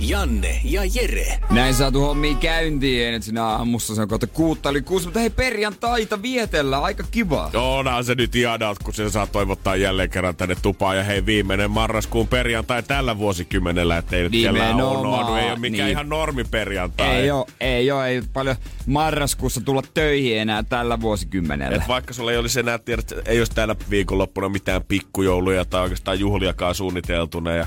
Janne ja Jere. Näin saatu hommi käyntiin Energin aamussa. Se on kohta kuutta eli kuusi, mutta hei perjantaita vietellä. Aika kiva. Onhan se nyt ihanaa, kun sen saa toivottaa jälleen kerran tänne tupaan. Ja hei, viimeinen marraskuun perjantai tällä vuosikymmenellä, ettei nyt kellään unohdu. Ei ole mikään niin. ihan normiperjantai. Ei oo, ei oo, ei paljon marraskuussa tulla töihin enää tällä vuosikymmenellä. Et vaikka sulla ei olisi enää tiedä, että ei olisi täällä viikonloppuna mitään pikkujouluja tai oikeastaan juhliakaan suunniteltuna ja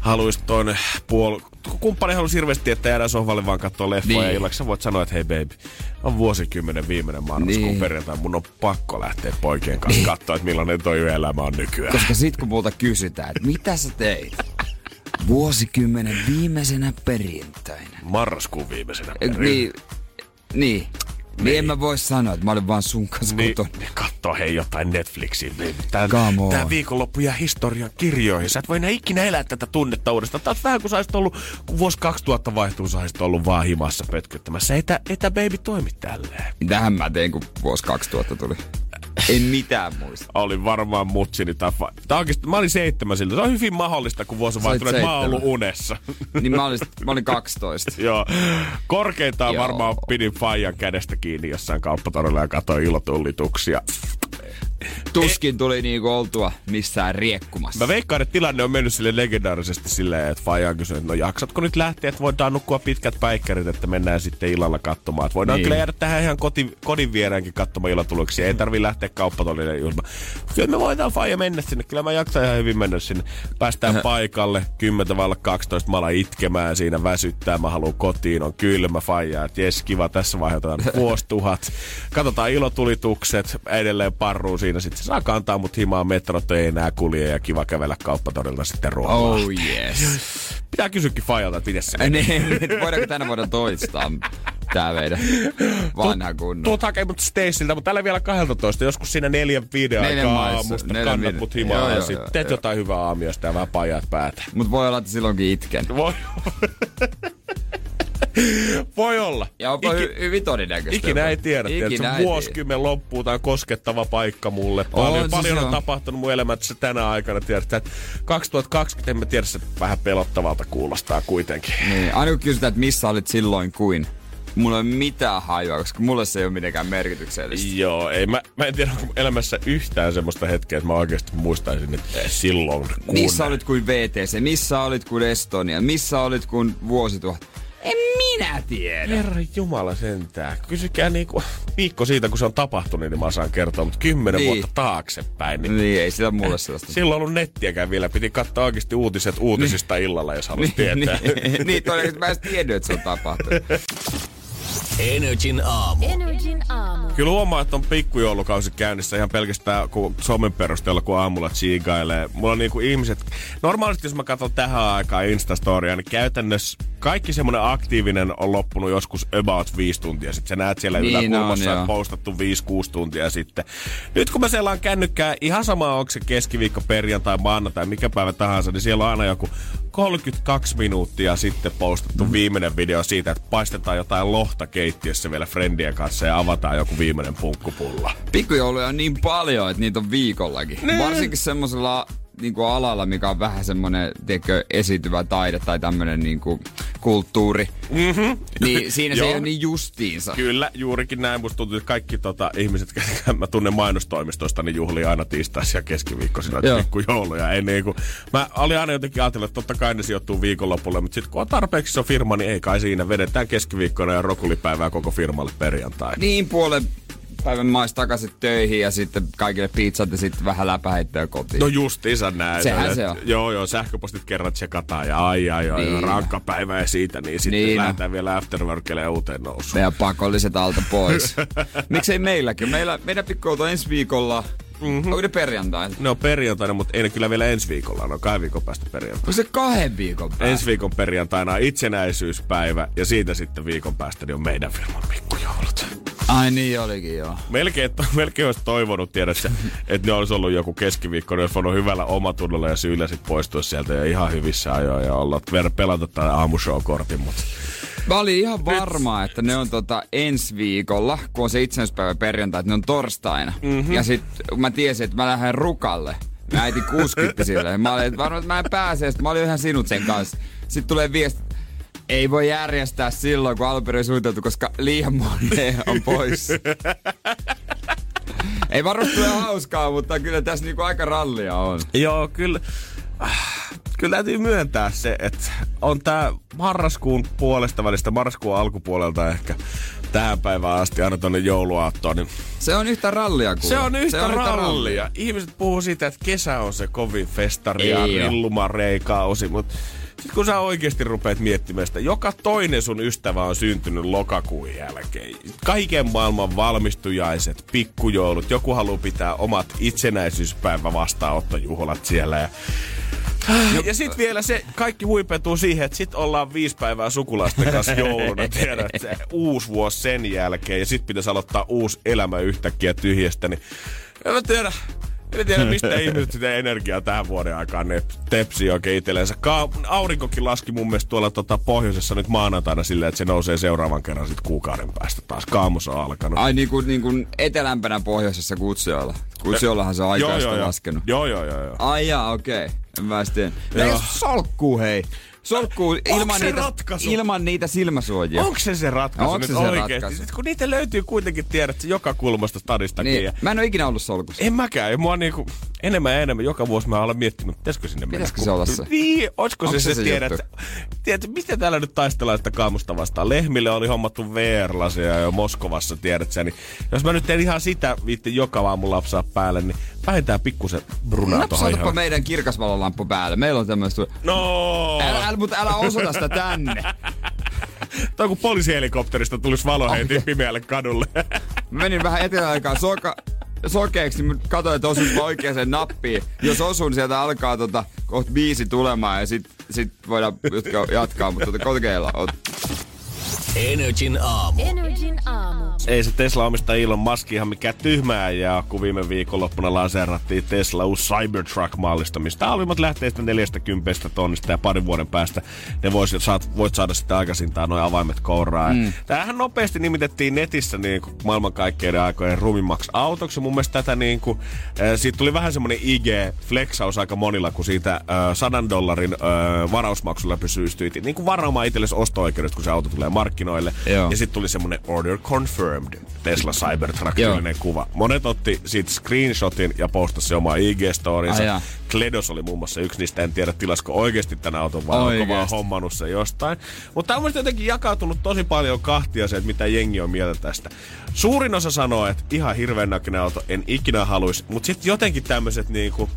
haluaisit toinen puol... Kumppani haluaisi hirveästi, että jäädään sohvalle vaan katsoa leffoja Niin. ja illaksi sä voit sanoa, että hei baby, on vuosikymmenen viimeinen marraskuun Niin. perjantai, mun on pakko lähteä poikien kanssa katsoa, että millainen toi elämä on nykyään. Koska sit kun multa kysytään, että mitä sä teit? Vuosikymmenen viimeisenä perjantaina. Marraskuun viimeisenä. Eh, Niin, niin. Niin en mä voi sanoa, että mä olin vaan sun kanssa Niin, kotona. niin katso hei jotain Netflixiä. Come on. tää viikonloppu jää historian kirjoihin. Sä et voi enää ikinä elää tätä tunnetta uudestaan. Tää on vähän kuin sä ollut, kun vuosi 2000 vaihtuu, sä ollut vaan himassa pötköttämässä. Ei tää, ei tää baby toimi tälleen. Mitähän mä tein, kun vuosi 2000 tuli? En mitään muista. Oli varmaan mutsini tai fa- Tää oikeesti, mä olin seitsemän siltä. Se on hyvin mahdollista, kun vuosi vaihtunut, että mä oon ollut unessa. Niin mä olin, mä olin 12. Joo. Korkeintaan Joo. varmaan pidin Fajan kädestä kiinni jossain kauppatorilla ja katsoin ilotullituksia. Tuskin tuli niinku oltua missään riekkumassa. Mä veikkaan, että tilanne on mennyt sille legendaarisesti silleen, että Faija on kysynyt, että no jaksatko nyt lähteä, että voidaan nukkua pitkät päikkärit, että mennään sitten illalla katsomaan. Että voidaan Niin. kyllä jäädä tähän ihan koti, kodin vieräänkin katsomaan illatuloksia. Ei tarvi lähteä kauppatolille juhlimaan. Kyllä me voidaan Faija mennä sinne. Kyllä mä jaksan ihan hyvin mennä sinne. Päästään paikalle, 10 vailla 12, mä alan itkemään siinä, väsyttää, mä haluan kotiin, on kylmä Faija, että jes kiva, tässä vaiheessa vuosituhat. Katsotaan ilotulitukset, edelleen parruun siinä, sitten se saa kantaa mut himaan, metrot ei enää kulje ja kiva kävellä kauppatorilta sitten ruokaa. Oh yes. Pitää kysyäkin Fajalta, että miten se niin, voidaanko tänä vuonna toistaa tää meidän vanha kunnon. Tuut hakee mut Stacyltä, mutta tällä vielä 12, joskus siinä neljän Neljän aikaa aamusta neljän kannat viiden. mut himaan Joo, ja joo, sit joo, teet joo. jotain hyvää aamiosta ja vähän pajat päätä. Mut voi olla, että silloinkin itken. Voi, voi olla. Ja onpa hy- hyvin todennäköistä. Ikinä ei tiedä, Ikinä ei se vuosikymmen loppuu, tai on koskettava paikka mulle. Paljon, se paljon on on. tapahtunut mun elämässä tänä aikana. Tiedät, että 2020, en mä tiedä, se vähän pelottavalta kuulostaa kuitenkin. Niin, aina kun kysytään, että missä olit silloin kuin, mulla ei ole mitään hajua, koska mulle se ei ole mitenkään merkityksellistä. Joo, ei, mä, mä en tiedä, onko elämässä yhtään semmoista hetkeä, että mä oikeasti muistaisin, että silloin kun... Missä olit kuin VTC, missä olit kuin Estonia, missä olit kuin vuosituhat. En minä tiedä. Herra Jumala sentään. Kysykää niinku viikko siitä, kun se on tapahtunut, niin mä saan kertoa, mutta kymmenen Niin. vuotta taaksepäin. Niin Niin, ei sitä mulle sellaista. Silloin on ollut nettiäkään vielä. Piti katsoa oikeasti uutiset uutisista illalla, jos halusi tietää. niin, niin todennäköisesti mä en tiennyt, että se on tapahtunut. Energin aamu. Energin aamu. Kyllä huomaa, että on pikkujoulukausi käynnissä ihan pelkästään kun somen perusteella, kun aamulla tsiigailee. Mulla on niinku ihmiset... Normaalisti jos mä katson tähän aikaan Instastoria, niin käytännössä kaikki semmoinen aktiivinen on loppunut joskus about viisi tuntia sitten. Sä näet siellä Niin yläkulmassa, on, postattu 5-6 tuntia sitten. Nyt kun mä selaan kännykkää, ihan sama onko se keskiviikko, perjantai, maanantai, mikä päivä tahansa, niin siellä on aina joku 32 minuuttia sitten postattu viimeinen video siitä, että paistetaan jotain lohta keittiössä vielä friendien kanssa ja avataan joku viimeinen punkkupulla. Pikkujouluja on niin paljon, että niitä on viikollakin. Varsinkin semmoisella niinku alalla, mikä on vähän semmoinen, tiedätkö, esiintyvä taide tai tämmöinen niinku kulttuuri. Mm-hmm. Niin siinä se ei ole niin justiinsa. Kyllä, juurikin näin. Musta tuntuu, että kaikki tota, ihmiset, mä tunnen mainostoimistosta, niin juhlii aina tiistaisin ja keskiviikkoisina pikkujouluja. Ei niinku, mä olin aina jotenkin ajatellut, että totta kai ne sijoittuu viikonlopulle, mutta sitten kun on tarpeeksi se firma, niin ei kai siinä. Vedetään keskiviikkona ja rokulipäivää koko firmalle perjantai. Niin puolen päivän mais takaisin töihin ja sitten kaikille pizzat ja sitten vähän läpäheittöä kotiin. No justiinsa näin. Sehän Et- se on. Joo, joo, sähköpostit kerran tsekataan ja ai ai ai, Niin. rankka päivä ja siitä, niin sitten Niin lähdetään vielä afterworkille uuteen nousuun. Meidän pakolliset alta pois. Miksei meilläkin? Meillä, meidän pikkoulut on ensi viikolla. Mm-hmm. Onko ne perjantaina? Ne on perjantaina, mutta ei ne kyllä vielä ensi viikolla, ne on kahden viikon päästä perjantaina. Onko se kahden viikon päästä? Ensi viikon perjantaina on itsenäisyyspäivä ja siitä sitten viikon päästä niin on meidän firman pikkujoulut. Ai niin olikin, joo. Melkein, melkein olisi toivonut, tiedätkö, että ne olisi ollut joku keskiviikko, niin olisi voinut hyvällä omatunnolla ja syyllä sit poistua sieltä ja ihan hyvissä ajoin ja olla pelata tämän aamushow-kortin, mutta Mä olin ihan varma, että ne on tota ensi viikolla, kun on se itsenäispäivä perjantai, että ne on torstaina. Mm-hmm. Ja sit mä tiesin, että mä lähden rukalle. Mä äiti 60 sille. Mä olin varma, että mä en pääse. Mä olin ihan sinut sen kanssa. Sitten tulee viesti, ei voi järjestää silloin, kun alun perin suunniteltu, koska liian moni on pois. ei varmasti tule hauskaa, mutta kyllä tässä niinku aika rallia on. Joo, kyllä. Kyllä täytyy myöntää se, että on tää marraskuun puolesta välistä, marraskuun alkupuolelta ehkä tähän päivään asti aina tonne jouluaattoon, niin Se on yhtä rallia kuin. se on yhtä se on rallia. Ihmiset puhuu siitä, että kesä on se kovin festari ja rillumareikausi, mutta sitten kun sä oikeasti rupeat miettimään sitä, joka toinen sun ystävä on syntynyt lokakuun jälkeen. Kaiken maailman valmistujaiset, pikkujoulut, joku haluaa pitää omat itsenäisyyspäivä vastaanottojuhlat siellä ja ja sitten vielä se, kaikki huipentuu siihen, että sit ollaan viisi päivää sukulaisten kanssa jouluna, tiedät, se uusi vuosi sen jälkeen, ja sitten pitäisi aloittaa uusi elämä yhtäkkiä tyhjästä, niin en mä tiedä, en tiedä mistä ihmiset sitä energiaa tähän vuoden aikaan ne tepsii oikein itsellensä. Ka- aurinkokin laski mun mielestä tuolla tota, pohjoisessa nyt maanantaina silleen, että se nousee seuraavan kerran sit kuukauden päästä taas. Kaamos on alkanut. Ai niin kuin, niin kuin etelämpänä pohjoisessa Kutsiolla. Kutsiollahan se on aikaista laskenut. Joo, joo, joo, joo. Ai jaa, okei. Okay. En mä. Joo. Ei solkkuu, hei. Solkkuu ilman, se niitä, ilman niitä silmäsuojia. Onko se se ratkaisu Onko se se oikeesti? ratkaisu? Sit kun niitä löytyy kuitenkin, tiedät, joka kulmasta stadistakin. Niin, Ja mä en ole ikinä ollut solkussa. en mäkään. Ja mua niinku, enemmän ja enemmän joka vuosi mä olen miettinyt, pitäisikö sinne mennä. Pitäisikö se olla se? Niin, olisiko se se se, tiedät, tiedät, miten täällä nyt taistellaan sitä kaamusta vastaan? Lehmille oli hommattu VR-lasia jo Moskovassa, tiedät sä. Niin jos mä nyt en ihan sitä viitti joka aamu lapsaa päälle, niin vähintään pikkusen brunaa ihan. meidän kirkasvalolamppu päälle. Meillä on tämmöistä... No! Älä, älä, mutta älä osoita sitä tänne. Tai kun poliisihelikopterista tulisi valo heitiin pimeälle kadulle. Mä menin vähän eteläaikaan soka, sokeeksi, niin katsoin, että osuis mä oikeaan nappiin. Jos osun, sieltä alkaa tota, kohta biisi tulemaan ja sit, sit voidaan jatkaa, jatkaa mutta tota, kokeillaan. Ot- Energin aamu. Energin aamu. Ei se Tesla omista Elon Musk ihan mikään tyhmää ja kun viime viikonloppuna lanseerattiin Tesla uusi Cybertruck-mallista, mistä alimmat lähtee sitten 40 tonnista ja parin vuoden päästä ne vois, saat, voit saada sitten aikaisintaan noin avaimet kouraa. Mm. Tämähän nopeasti nimitettiin netissä niin kuin maailmankaikkeiden aikojen rumimmaksi autoksi. Mun mielestä tätä niin kuin, äh, siitä tuli vähän semmoinen IG-flexaus aika monilla, kun siitä äh, 100 dollarin äh, varausmaksulla pystyy niin kuin varaamaan itsellesi osto-oikeudet, kun se auto tulee markkinoille. Joo. Ja sitten tuli semmoinen order confirmed Tesla Cybertruck Joo. kuva. Monet otti siitä screenshotin ja postasi se oma IG-storinsa. Kledos oli muun muassa yksi niistä, en tiedä tilasko oikeasti tänä auton vai onko vaan hommannut se jostain. Mutta tämä on jotenkin jakautunut tosi paljon kahtia se, että mitä jengi on mieltä tästä. Suurin osa sanoo, että ihan hirveän näköinen auto, en ikinä haluaisi. Mutta sitten jotenkin tämmöiset niinku,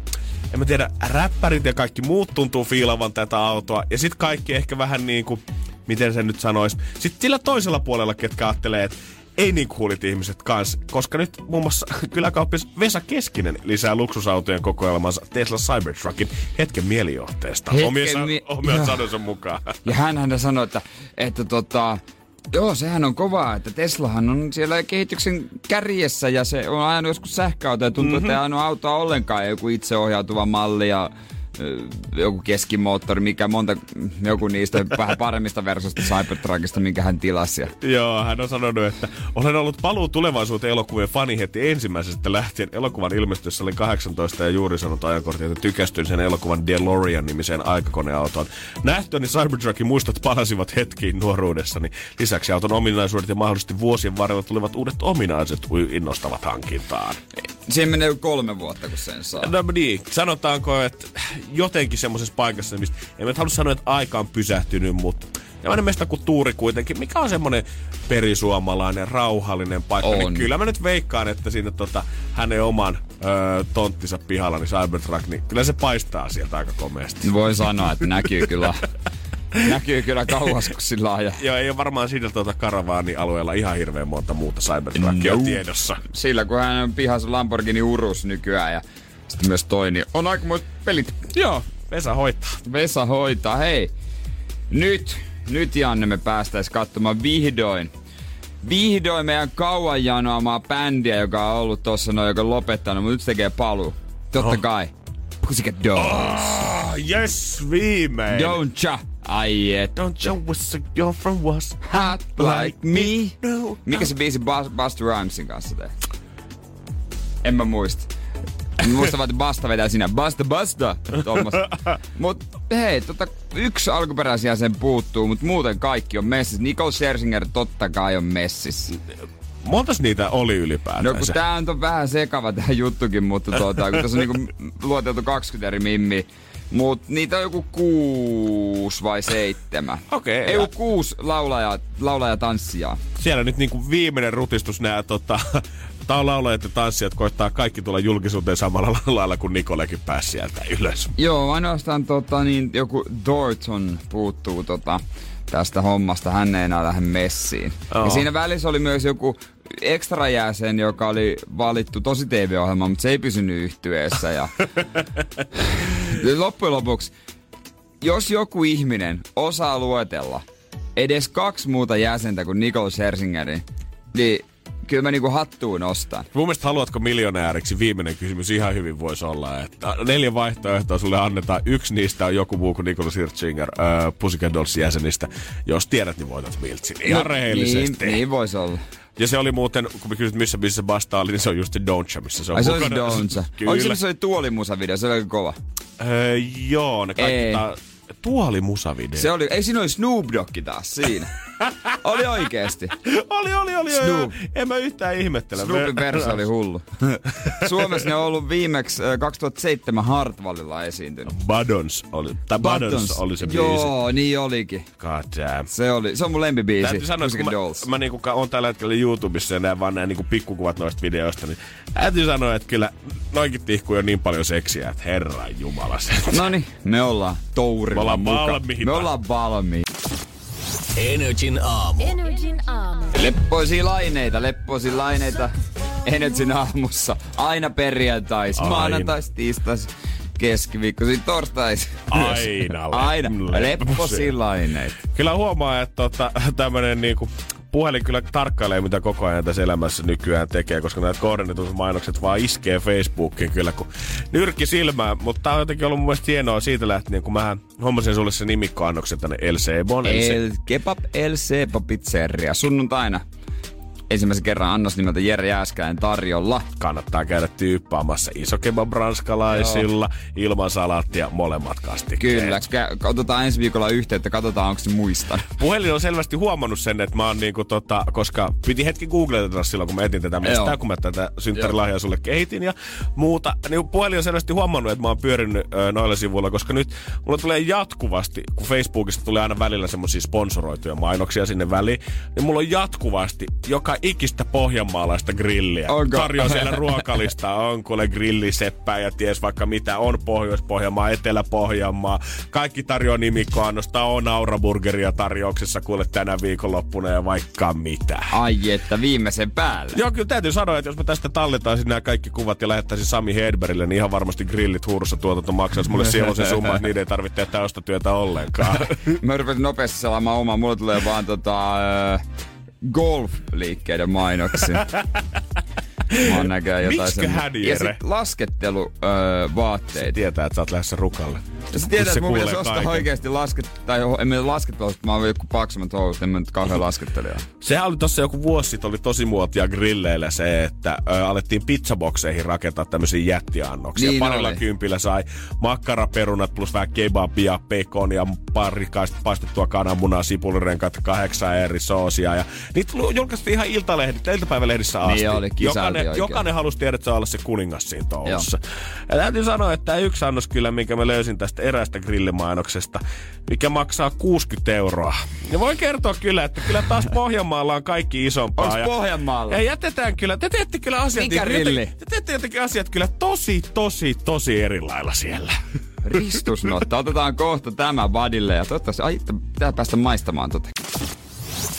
en mä tiedä, räppärit ja kaikki muut tuntuu fiilavan tätä autoa. Ja sitten kaikki ehkä vähän niinku, miten se nyt sanois. Sitten sillä toisella puolella, ketkä ajattelee, että ei niin kuulit ihmiset kanssa, koska nyt muun muassa kyläkauppias Vesa Keskinen lisää luksusautojen kokoelmansa Tesla Cybertruckin hetken mielijohteesta. Hetken omien mi- omien sanonsa mukaan. Ja hän hän sanoi, että, että tota, Joo, sehän on kovaa, että Teslahan on siellä kehityksen kärjessä ja se on ajanut joskus sähköautoja ja tuntuu, mm-hmm. että ei ajanut autoa ollenkaan joku itseohjautuva malli ja joku keskimoottori, mikä monta, joku niistä vähän paremmista versioista Cybertruckista, minkä hän tilasi. Joo, hän on sanonut, että olen ollut paluu tulevaisuuteen elokuvien fani heti ensimmäisestä lähtien. Elokuvan ilmestyessä olin 18 ja juuri sanonut ajankortin, että tykästyin sen elokuvan DeLorean nimiseen aikakoneautoon. Nähtyäni Cybertruckin muistot palasivat hetkiin nuoruudessani. Lisäksi auton ominaisuudet ja mahdollisesti vuosien varrella tulevat uudet ominaiset innostavat hankintaan. Siihen menee kolme vuotta, kun sen saa. No niin, sanotaanko, että jotenkin semmoisessa paikassa, mistä en mä nyt halua sanoa, että aika on pysähtynyt, mutta ja mesta kuin tuuri kuitenkin, mikä on semmoinen perisuomalainen, rauhallinen paikka. On. Niin kyllä mä nyt veikkaan, että siinä tota, hänen oman öö, tonttinsa pihalla, niin Cybertruck, niin kyllä se paistaa sieltä aika komeasti. Voi sanoa, että näkyy kyllä, näkyy kyllä kauas, kun sillä ajaa. Joo, ei ole varmaan siinä tuota karavaanialueella ihan hirveän monta muuta Cybertruckia No. tiedossa. Sillä kun hän on pihassa Lamborghini Urus nykyään ja sitten myös toi, niin on aikamoiset pelit. Joo, Vesa hoitaa. Vesa hoitaa. Hei, nyt, nyt Janne me päästäis katsomaan vihdoin, vihdoin meidän kauan janoamaa bändiä, joka on ollut tossa noin, joka on lopettanut, mutta nyt se tekee paluu. Totta Oho. kai. Pussycat Dolls. Ah, yes, viimein. Don't ya? Ai et. Don't you wish your friend was Hot like me. No. Mikä se biisi Bus- Busta Rhymesin kanssa tee? En mä muista. Mä muistan vaan, että Basta vetää siinä. Basta, basta! Tuommoista. Mut hei, tota, yksi alkuperäisjäsen puuttuu, mutta muuten kaikki on messissä. Nicole Scherzinger totta kai on messissä. Montas niitä oli ylipäätään? No kun tää on vähän sekava tää juttukin, mutta tuota, kun tässä on niinku luoteltu 20 eri mimmi, Mut niitä on joku kuusi vai seitsemän. Okei, Ei ja- joku kuusi laulaja, laulaja tanssijaa. Siellä nyt niinku viimeinen rutistus nää tota, tää on laulajat ja tanssijat koittaa kaikki tulla julkisuuteen samalla lailla kuin Nikolekin pääsi sieltä ylös. Joo, ainoastaan tota, niin, joku Dorton puuttuu tota, tästä hommasta. Hän ei enää lähde messiin. Joo. Ja siinä välissä oli myös joku ekstra jäsen, joka oli valittu tosi TV-ohjelma, mutta se ei pysynyt yhtyeessä. Ja... Loppujen lopuksi, jos joku ihminen osaa luetella edes kaksi muuta jäsentä kuin Nicole Scherzingerin, niin kyllä mä niinku hattuun nostan. Mun mielestä haluatko miljonääriksi? Viimeinen kysymys ihan hyvin voisi olla, että neljä vaihtoehtoa sulle annetaan. Yksi niistä on joku muu kuin Nicholas Hirtschinger äh, Pussycat jäsenistä. Jos tiedät, niin voitat Miltsin. Ihan rehellisesti. Niin, niin voisi olla. Ja se oli muuten, kun me kysyt missä missä Basta oli, niin se on just se Don'tcha, missä se on Ai se oli. Kyllä. Oliko se, missä oli tuolimusavideo? Se oli aika kova. Öö, joo, ne kaikki Ei. ta- tuoli musavideo. Se oli, ei siinä oli Snoop Dogg taas siinä. oli oikeesti. oli, oli, oli. Snoop. Snoop. En mä yhtään ihmettele. Snoopin versi oli hullu. Suomessa ne on ollut viimeksi äh, 2007 Hartwallilla esiintynyt. Buttons oli, tai Buttons, oli se biisi. Joo, niin olikin. God damn. Se, oli, se on mun lempibiisi. Täytyy sanoa, kun Dolls. mä, mä niinku, on tällä hetkellä YouTubessa ja näen vaan nämä niinku pikkukuvat noista videoista, niin täytyy sanoa, että kyllä noikin tihkuu jo niin paljon seksiä, että herran jumala se. Noniin, me ollaan tourilla Me ollaan valmiita. Me ollaan valmiita. Energin aamu. Energin aamu. Leppoisia laineita, leppoisia laineita. Energin aamussa. Aina perjantais, Aina. maanantais, tiistais, keskiviikkoisin, torstais. Aina Aina. laineita. Kyllä huomaa, että tota, tämmönen niinku puhelin kyllä tarkkailee, mitä koko ajan tässä elämässä nykyään tekee, koska näitä kohdennetut mainokset vaan iskee Facebookiin kyllä, kun nyrkki silmään. Mutta tää on jotenkin ollut mun mielestä hienoa siitä lähtien, kun mä hommasin sulle se nimikkoannoksen tänne El Sebon. El Kebab El Seba Pizzeria. Sunnuntaina ensimmäisen kerran annos nimeltä Jere Jääskäinen tarjolla. kannattaa käydä tyyppaamassa iso kebab ranskalaisilla, ilman salaattia, molemmat kastikkeet. Kyllä, kä- otetaan ensi viikolla yhteyttä, katsotaan onko se muistan. Puhelin on selvästi huomannut sen, että mä oon niinku tota, koska piti hetki googletata silloin, kun mä etin tätä mestää, Joo. kun mä tätä synttärilahjaa sulle kehitin ja muuta. Niin puhelin on selvästi huomannut, että mä oon pyörinyt ö, noilla sivuilla, koska nyt mulla tulee jatkuvasti, kun Facebookista tulee aina välillä semmosia sponsoroituja mainoksia sinne väliin, niin mulla on jatkuvasti joka ikistä pohjanmaalaista grilliä. Onko? Tarjoaa siellä ruokalista, on kuule grilliseppää ja ties vaikka mitä, on Pohjois-Pohjanmaa, Etelä-Pohjanmaa. Kaikki tarjoaa nimikkoannosta, on Auraburgeria tarjouksessa kuule tänä viikonloppuna ja vaikka mitä. Ai että viimeisen päälle. Joo, kyllä täytyy sanoa, että jos mä tästä talletaisin nämä kaikki kuvat ja lähettäisin Sami Hedbergille, niin ihan varmasti grillit huurussa tuotanto maksaisi mulle sieloisen summa, että niiden ei tarvitse tehdä taustatyötä ollenkaan. Mä rupesin nopeasti selaamaan omaa. Mulla tulee vaan tota, äh, golf-liikkeiden mainoksia. Mä oon näköjään jotain Miksiköhän, semmo- Ja sit laskettelu vaatteet. Tietää, että sä oot lähdössä rukalle. Ja sä tiedät, Se että mun pitäisi ostaa oikeesti lasket... Tai ho- en mä oon joku paksummat housut, en mä nyt kauhean laskettelija. Sehän oli tossa joku vuosi sitten, oli tosi muotia grilleillä se, että ö, alettiin pizzabokseihin rakentaa tämmöisiä jättiannoksia. Niin Parilla oli. kympillä sai makkaraperunat plus vähän kebabia, baconia, pari paistettua kananmunaa, sipulirenkaat, kahdeksan eri soosia. Ja niitä julkaistiin ihan iltalehdissä, iltapäivälehdissä asti. Niin oli, kisailtiin jokainen, oikein. jokainen halusi tiedä, että olla se kuningas siinä touhussa. Ja täytyy sanoa, että tämä yksi annos kyllä, minkä mä löysin tästä eräästä grillimainoksesta, mikä maksaa 60 euroa. Ja voin kertoa kyllä, että kyllä taas Pohjanmaalla on kaikki isompaa. Onks ja- Pohjanmaalla? ja jätetään kyllä, te teette kyllä asiat, Mikä niin- rilli? Te teette jotenkin asiat kyllä tosi, tosi, tosi eri lailla siellä. Ristusnotta. Otetaan kohta tämä vadille ja toivottavasti... Ai, pitää päästä maistamaan tota.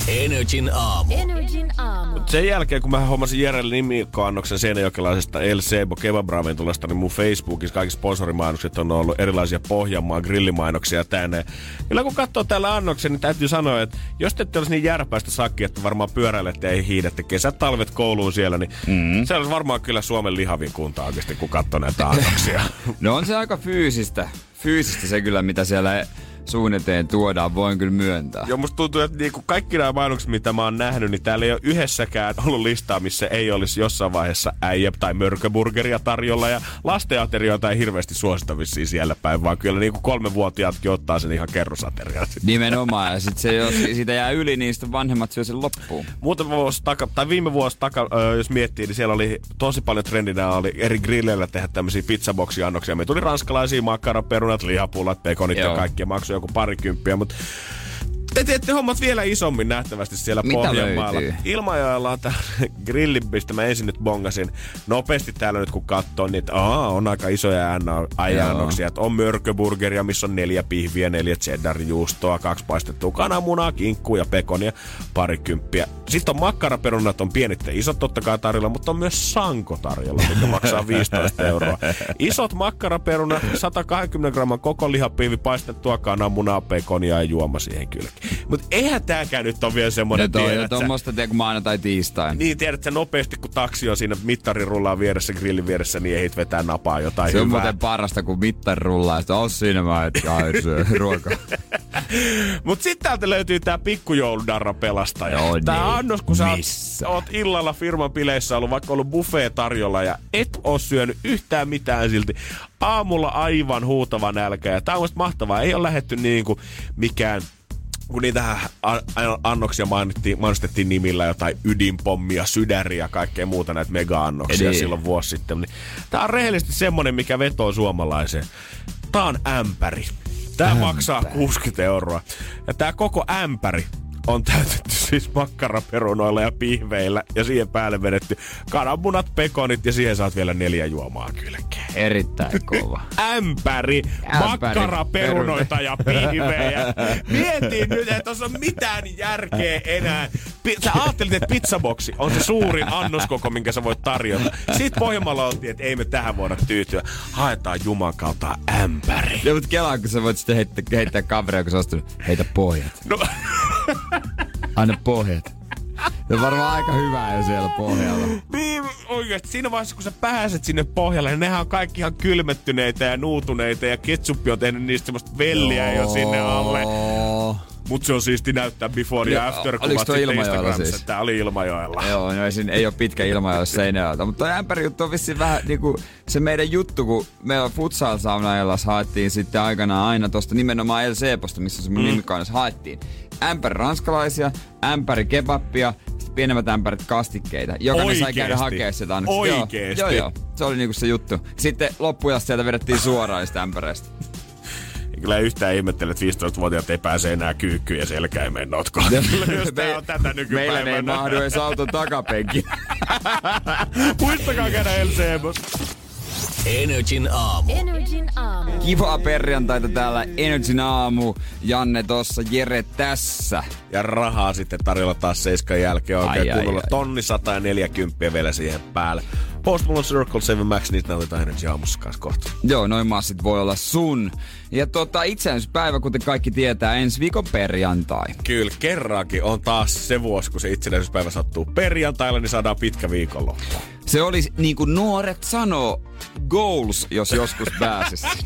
Energin aamu. Energin aamu. Sen jälkeen, kun mä hommasin Jerelle nimikkoannoksen Seinäjokelaisesta El Sebo kebabraventulasta, niin mun Facebookissa kaikki sponsorimainokset on ollut erilaisia Pohjanmaan grillimainoksia tänne. Kyllä kun katsoo täällä annoksen, niin täytyy sanoa, että jos te ette olisi niin järpäistä sakki, että varmaan pyöräilette ja ei hiidätte kesät, talvet kouluun siellä, niin mm. se olisi varmaan kyllä Suomen lihavin kunta oikeasti, kun katsoo näitä annoksia. No on se aika fyysistä. Fyysistä se kyllä, mitä siellä suun eteen tuodaan, voin kyllä myöntää. Joo, musta tuntuu, että niinku kaikki nämä mainokset, mitä mä oon nähnyt, niin täällä ei ole yhdessäkään ollut listaa, missä ei olisi jossain vaiheessa äijä tai mörköburgeria tarjolla. Ja lastenaterioita ei hirveästi suositavissa siellä päin, vaan kyllä niinku kolmevuotiaatkin ottaa sen ihan kerrosateriaa. Nimenomaan, ja sit se, jos siitä jää yli, niin sitten vanhemmat syö sen loppuun. Muutama vuosi taka, tai viime vuosi taka, jos miettii, niin siellä oli tosi paljon trendinä oli eri grilleillä tehdä tämmöisiä pizzaboksi-annoksia. Me tuli ranskalaisia makkaraperunat, lihapullat, pekonit Joo. ja kaikkia maksoi joku parikymppiä, mutta te teette hommat vielä isommin nähtävästi siellä Mitä Pohjanmaalla. löytyy? Ilmajoella on tää grilli, mistä mä ensin nyt bongasin nopeasti täällä nyt kun katsoo, niin että aa, on aika isoja ajanoksia. On mörköburgeria, missä on neljä pihviä, neljä cheddar-juustoa, kaksi paistettua kananmunaa, kinkkuu ja pekonia, parikymppiä. Sitten on makkaraperunat, on pienet ja isot totta kai tarjolla, mutta on myös sanko tarjolla, mikä maksaa 15 euroa. Isot makkaraperunat, 120 gramman koko lihapihvi, paistettua kananmunaa, pekonia ja juoma siihen kylkeen. Mutta eihän tääkään nyt ole vielä semmoinen, on tiedät tuommoista tiedä, kun maanantai tiistai. niin, tiedät sä nopeasti, kun taksi on siinä mittari rullaa vieressä, grillin vieressä, niin ehdit vetää napaa jotain Se on hyvää. muuten parasta, kun mittari rullaa, että on siinä mä et ruokaa. Mut sitten täältä löytyy tää pikkujouludarra pelastaja. Joo, tää niin. annos, kun sä oot, oot illalla firman bileissä ollut, vaikka ollut buffet tarjolla ja et oo syönyt yhtään mitään silti. Aamulla aivan huutava nälkä ja tää on mahtavaa. Ei ole lähetty niinku mikään kun niitä annoksia mainittiin, mainostettiin nimillä jotain ydinpommia, sydäriä ja kaikkea muuta näitä mega-annoksia Niin. silloin vuosi sitten. Niin tää on rehellisesti semmonen, mikä vetoo suomalaiseen. Tää on ämpäri. Tää ämpäri. maksaa 60 euroa. Ja tää koko ämpäri on täytetty siis makkaraperunoilla ja pihveillä ja siihen päälle vedetty kananmunat, pekonit ja siihen saat vielä neljä juomaa kylkeen. Erittäin kova. Ämpäri, Ämpäri, makkaraperunoita ja pihvejä. Mietin nyt, että tuossa on mitään järkeä enää. Pi- sä ajattelit, että pizzaboksi on se suurin annoskoko, minkä sä voit tarjota. Sitten Pohjanmaalla oltiin, että ei me tähän voida tyytyä. Haetaan Juman kautta ämpäri. Ja mutta kelaa, kun sä voit sitten heittää, heittää kaveria, kun sä ostanut, heitä pohjat. No, Anna pohjat. Se on varmaan aika hyvää jo siellä pohjalla. niin oikeasti siinä vaiheessa, kun sä pääset sinne pohjalle, niin nehän on kaikki ihan kylmettyneitä ja nuutuneita ja ketsuppi on tehnyt niistä semmoista velliä jo sinne alle. Mut se on siisti näyttää before ja Joo, after kuvat sitten Ilmajoella Instagramissa. siis? Tää oli Ilmajoella. Joo, no ei, siinä ei ole pitkä ilma, jos Seinäjoelta. Mutta toi ämpäri juttu on vissiin vähän niinku se meidän juttu, kun me futsal saunaillas haettiin sitten aikanaan aina tosta nimenomaan El Seeposta, missä se mun mm. haettiin. Ämpäri ranskalaisia, ämpäri kebappia, pienemmät ämpärit kastikkeita. Jokainen sai käydä Oikeesti? hakemaan sitä annoksia. Joo, Oikeesti? Joo, joo. Se oli niinku se juttu. Sitten loppujasta sieltä vedettiin suoraan niistä ämpäreistä. Kyllä yhtään ihmettele, että 15-vuotiaat ei pääse enää kyykkyyn ja selkä ei mene notkoon. Tää on tätä Meillä ei mahdu edes auton takapenki. Muistakaa käydä LCMS. Energin aamu. Energin aamu. Kivaa perjantaita täällä Energyn aamu. Janne tossa, Jere tässä. Ja rahaa sitten tarjolla taas seiskan jälkeen oikein Ai, ai, kunnolla. ai. Tonni 140 vielä siihen päälle. Post Malone Circle 7 Max, niitä nautitaan Energy aamussa kanssa kohta. Joo, noin massit voi olla sun. Ja tota, itsenäisyyspäivä, kuten kaikki tietää, ensi viikon perjantai. Kyllä, kerrankin on taas se vuosi, kun se itsenäisyyspäivä sattuu perjantaille, niin saadaan pitkä viikonloppu. Se olisi niin kuin nuoret sanoo, goals, jos joskus pääsisi.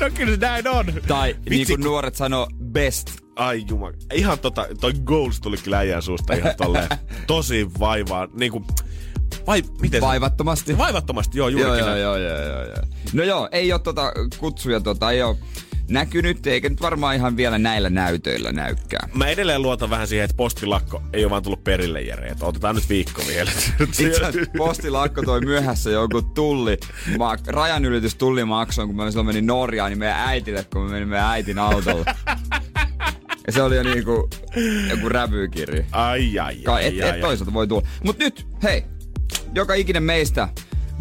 No kyllä se näin on. tai niin Vitsi, kuin nuoret sanoo, best. Ai jumala. Ihan tota, toi goals tuli kyllä äijän suusta ihan tolleen tosi vaivaa. Niinku, vai miten se- Vaivattomasti. Vaivattomasti, joo, Joo, juurikin joo, näin. joo, joo, joo, joo. No joo, ei ole tota kutsuja, tota, ei ole näkynyt, eikä nyt varmaan ihan vielä näillä näytöillä näykään. Mä edelleen luotan vähän siihen, että postilakko ei ole vaan tullut perille, Jere. Että otetaan nyt viikko vielä. Itse asiassa postilakko toi myöhässä joku tulli, ma- rajanylitys tullimaksoon, kun mä silloin menin Norjaan, niin meidän äitille, kun mä menin meidän äitin autolla. Ja se oli jo niinku joku rävykirja. Ai, ai, Kai ai, et, ai, et toisaalta voi tulla. Mut nyt, hei, joka ikinen meistä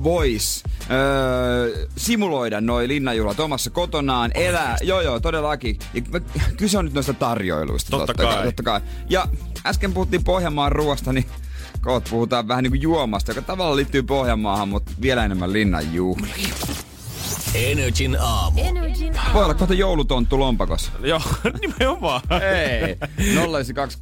vois öö, simuloida noi linnanjuhlat omassa kotonaan, elää, joo joo, todellakin. Ja kyse on nyt noista tarjoiluista. Totta kai. Totta kai. Ja äsken puhuttiin Pohjanmaan ruoasta, niin kohta puhutaan vähän niin kuin juomasta, joka tavallaan liittyy Pohjanmaahan, mutta vielä enemmän linnan juhliin. Energin aamu. Energin Voi olla kohta joulutonttu lompakossa. Joo, nimenomaan. Ei. 092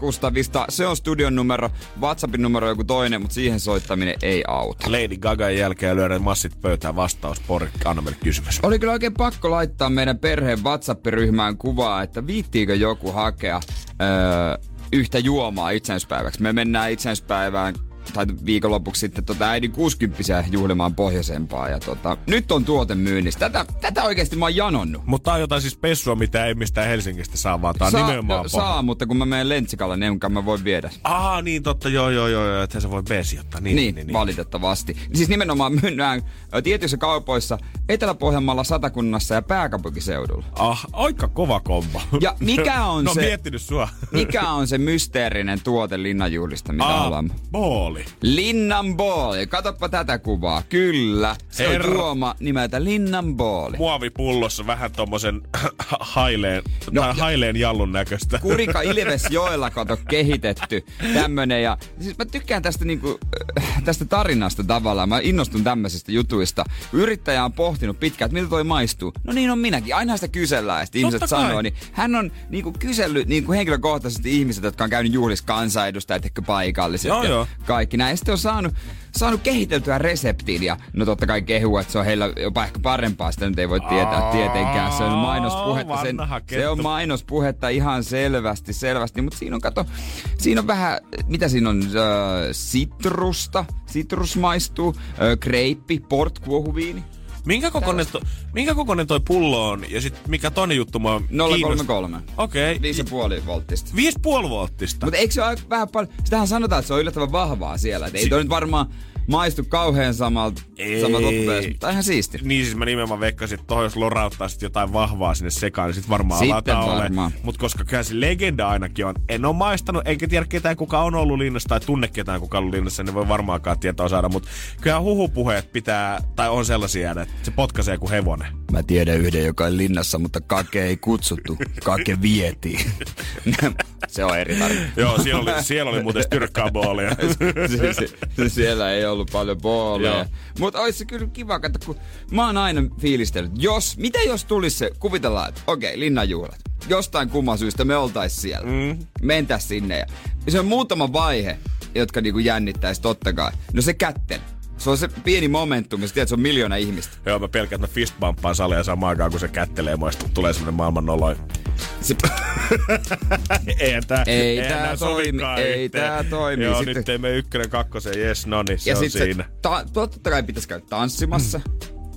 se on studion numero. WhatsAppin numero on joku toinen, mutta siihen soittaminen ei auta. Lady Gagan jälkeen lyödään massit pöytään vastaus. Pori, anna meille kysymys. Oli kyllä oikein pakko laittaa meidän perheen WhatsApp-ryhmään kuvaa, että viittiikö joku hakea öö, yhtä juomaa itsenäispäiväksi. Me mennään itsenäispäivään tai viikonlopuksi sitten tota äidin 60 juhlimaan pohjoisempaa. Ja tota, nyt on tuote myynnissä. Tätä, tätä oikeasti mä oon janonnut. Mutta tää on jotain siis pessua, mitä ei mistään Helsingistä saa, vaan tää on saa, nimenomaan no, saa, mutta kun mä menen Lentsikalle, niin enkä mä voi viedä. Aa, niin totta, joo, joo, joo, joo, että se voi ottaa. Niin, Niin, niin, niin. valitettavasti. Siis nimenomaan myydään ö, tietyissä kaupoissa Etelä-Pohjanmaalla, Satakunnassa ja pääkaupunkiseudulla. Ah, aika kova kombo. Ja mikä on no, se- miettinyt sua. Mikä on se mysteerinen tuote linnanjuhlista, mitä Ah, ollaan? booli. Linnan booli. Katoppa tätä kuvaa. Kyllä. Se Herra. on juoma nimeltä Linnan booli. Muovipullossa vähän tommosen haileen, No, ja- haileen jallun näköistä. Kurika Ilvesjoella kato kehitetty tämmönen ja siis mä tykkään tästä niinku, äh, tästä tarinasta tavallaan. Mä innostun tämmöisistä jutuista. Yrittäjä on pohtinut pitkään, että miltä toi maistuu. No niin on minäkin. Aina sitä kysellään sitten ihmiset Totta kai. sanoo. Niin hän on niinku kysellyt niinku henkilökohtaisesti ihmiset, jotka on käynyt juhlissa kansanedustajat, ehkä paikalliset Joo, ja joo. kaikki näin. Ja sitten on saanut, saanut kehiteltyä reseptiin ja no totta kai kehu, että se on heillä jopa ehkä parempaa. Sitä nyt ei voi tietää tietenkään. Se on mainospuhetta. Sen, se on mainospuhetta ihan selvästi, selvästi. Mutta siinä on, kato, siinä on vähän, mitä siinä on, äh, sitrusta, sitrus maistuu, äh, kreippi, portkuohuviini. Minkä kokoinen, to, minkä kokoinen toi pullo on ja sit mikä toinen juttu mua 033. Okei. Okay. 5,5 volttista. 5,5 volttista. Mutta eikö se ole aika vähän paljon, sitähän sanotaan, että se on yllättävän vahvaa siellä. Et ei Si- toi nyt varmaan maistu kauhean samalta, samalta loppupeleissä, mutta ihan siisti. Niin siis mä nimenomaan veikkasin, että tohon jos lorauttaa sit jotain vahvaa sinne sekaan, niin sit varmaan Sitten varmaan. Mut koska kyllä se legenda ainakin on. En oo maistanut, enkä tiedä ketään kuka on ollut linnassa tai tunne ketään kuka on ollut linnassa, niin voi varmaankaan tietoa saada. Mut kyllä huhupuheet pitää, tai on sellaisia, että se potkaisee kuin hevonen. Mä tiedän yhden, joka on linnassa, mutta Kake ei kutsuttu. Kake vietiin. se on eri tarina. Joo, siellä oli, siellä oli muuten styrkkaabolia. se, se, se, siellä ei ollut paljon booleja. Joo. Mutta olisi se kyllä kiva, katso, kun mä oon aina fiilistellyt. Jos, mitä jos tulisi se, kuvitellaan, että okei, okay, linnanjuhlat. Jostain kumman syystä me oltais siellä. Mm. Mentäis sinne. Ja, ja se on muutama vaihe, jotka niinku jännittäisi totta kai. No se kätten. Se on se pieni momentum, ja sä tiedät, se on miljoona ihmistä. Joo, mä pelkään, että mä fistbumppaan salia samaan aikaan, kun se kättelee mua, sit tulee semmonen maailman noloin. Se, Eihän tää, Ei eihän tää toimi, ei yhteen. tää toimi. Joo, Sitten- nyt teemme ykkönen, kakkosen, jes, no niin, se ja on sitten siinä. ta- totta kai pitäisi käydä tanssimassa. Mm.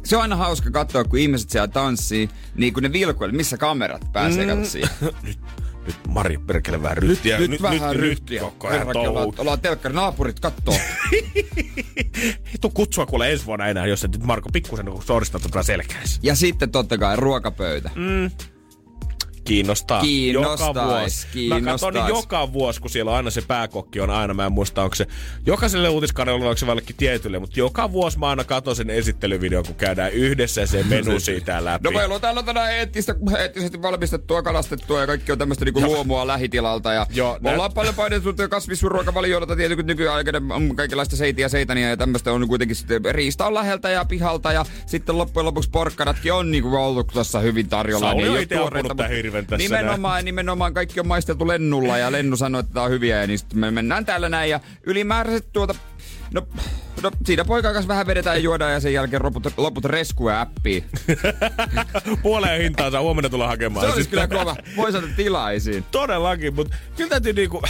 Se on aina hauska katsoa, kun ihmiset siellä tanssii, niin kun ne vilkuilee, missä kamerat pääsee mm. siihen. nyt, nyt Mari perkele vähän ryhtiä. Nyt, nyt, vähän ryhtiä. koko ajan ollaan, ollaan telkkari, naapurit kattoo. Ei tuu kutsua kuule ensi vuonna enää, jos et nyt Marko pikkusen soorista tuota selkääs. ja sitten totta kai ruokapöytä. Mm. Kiinnostaa. Kiinnostais, joka vuosi. Mä katson niin kiinnostais. joka vuosi, kun siellä on aina se pääkokki on aina, mä en muista, onko se jokaiselle uutiskanavalle, onko se vallekin tietylle, mutta joka vuosi mä aina katson sen esittelyvideon, kun käydään yhdessä se menu siitä läpi. No meillä on täällä tänään eettistä, eettisesti valmistettua, kalastettua ja kaikki on tämmöistä niinku luomua lähitilalta. Ja Joo, me nä- ollaan paljon painettu kasvisruokavalioita, tietenkin nykyaikana on kaikenlaista seitiä, seitania ja tämmöistä on kuitenkin sitten riista on läheltä ja pihalta ja sitten loppujen lopuksi porkkanatkin on niinku ollut tuossa hyvin tarjolla. Sauli niin on hirven tässä Nimenomaan, nimenomaan kaikki on maisteltu lennulla ja Lennu sanoi, että tää on hyviä ja niin sitten me mennään täällä näin ja ylimääräiset tuota No, no siinä poikaa kanssa vähän vedetään ja juodaan ja sen jälkeen loput, loput reskuja appiin. Puoleen hintaan saa huomenna tulla hakemaan. Se olisi kyllä kova. Voi saada tilaisiin. Todellakin, mutta kyllä täytyy niinku...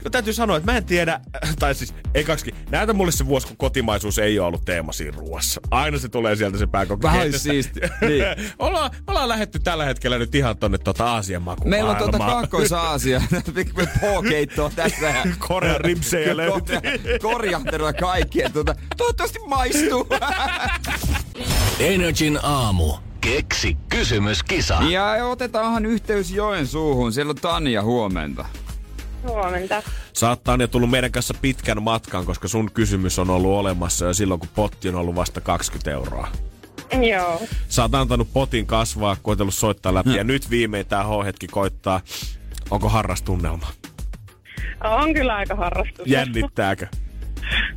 Kyllä täytyy sanoa, että mä en tiedä, tai siis ekaksikin, näytä mulle se vuosi, kun kotimaisuus ei ole ollut teema siinä ruoassa. Aina se tulee sieltä se pääkokki. Vähän siisti, niin. ollaan, me ollaan lähetty tällä hetkellä nyt ihan tonne tota Aasian makumaailmaan. Meillä on tuota Kaakkois-Aasia, pikku pookeittoa tässä. Ja Korean ripsejä löytyy. Korja- Korjahtelua kaikki. että Tuota, toivottavasti maistuu. Energin aamu. Keksi kysymyskisa. ja otetaanhan yhteys Joen suuhun. Siellä on Tanja huomenta. Huomenta. Sä oot Tanja tullut meidän kanssa pitkän matkan, koska sun kysymys on ollut olemassa jo silloin, kun potti on ollut vasta 20 euroa. Joo. Sä oot antanut potin kasvaa, koetellut soittaa läpi ja nyt viimein tää H-hetki koittaa. Onko harrastunnelma? On kyllä aika harrastus. Jännittääkö?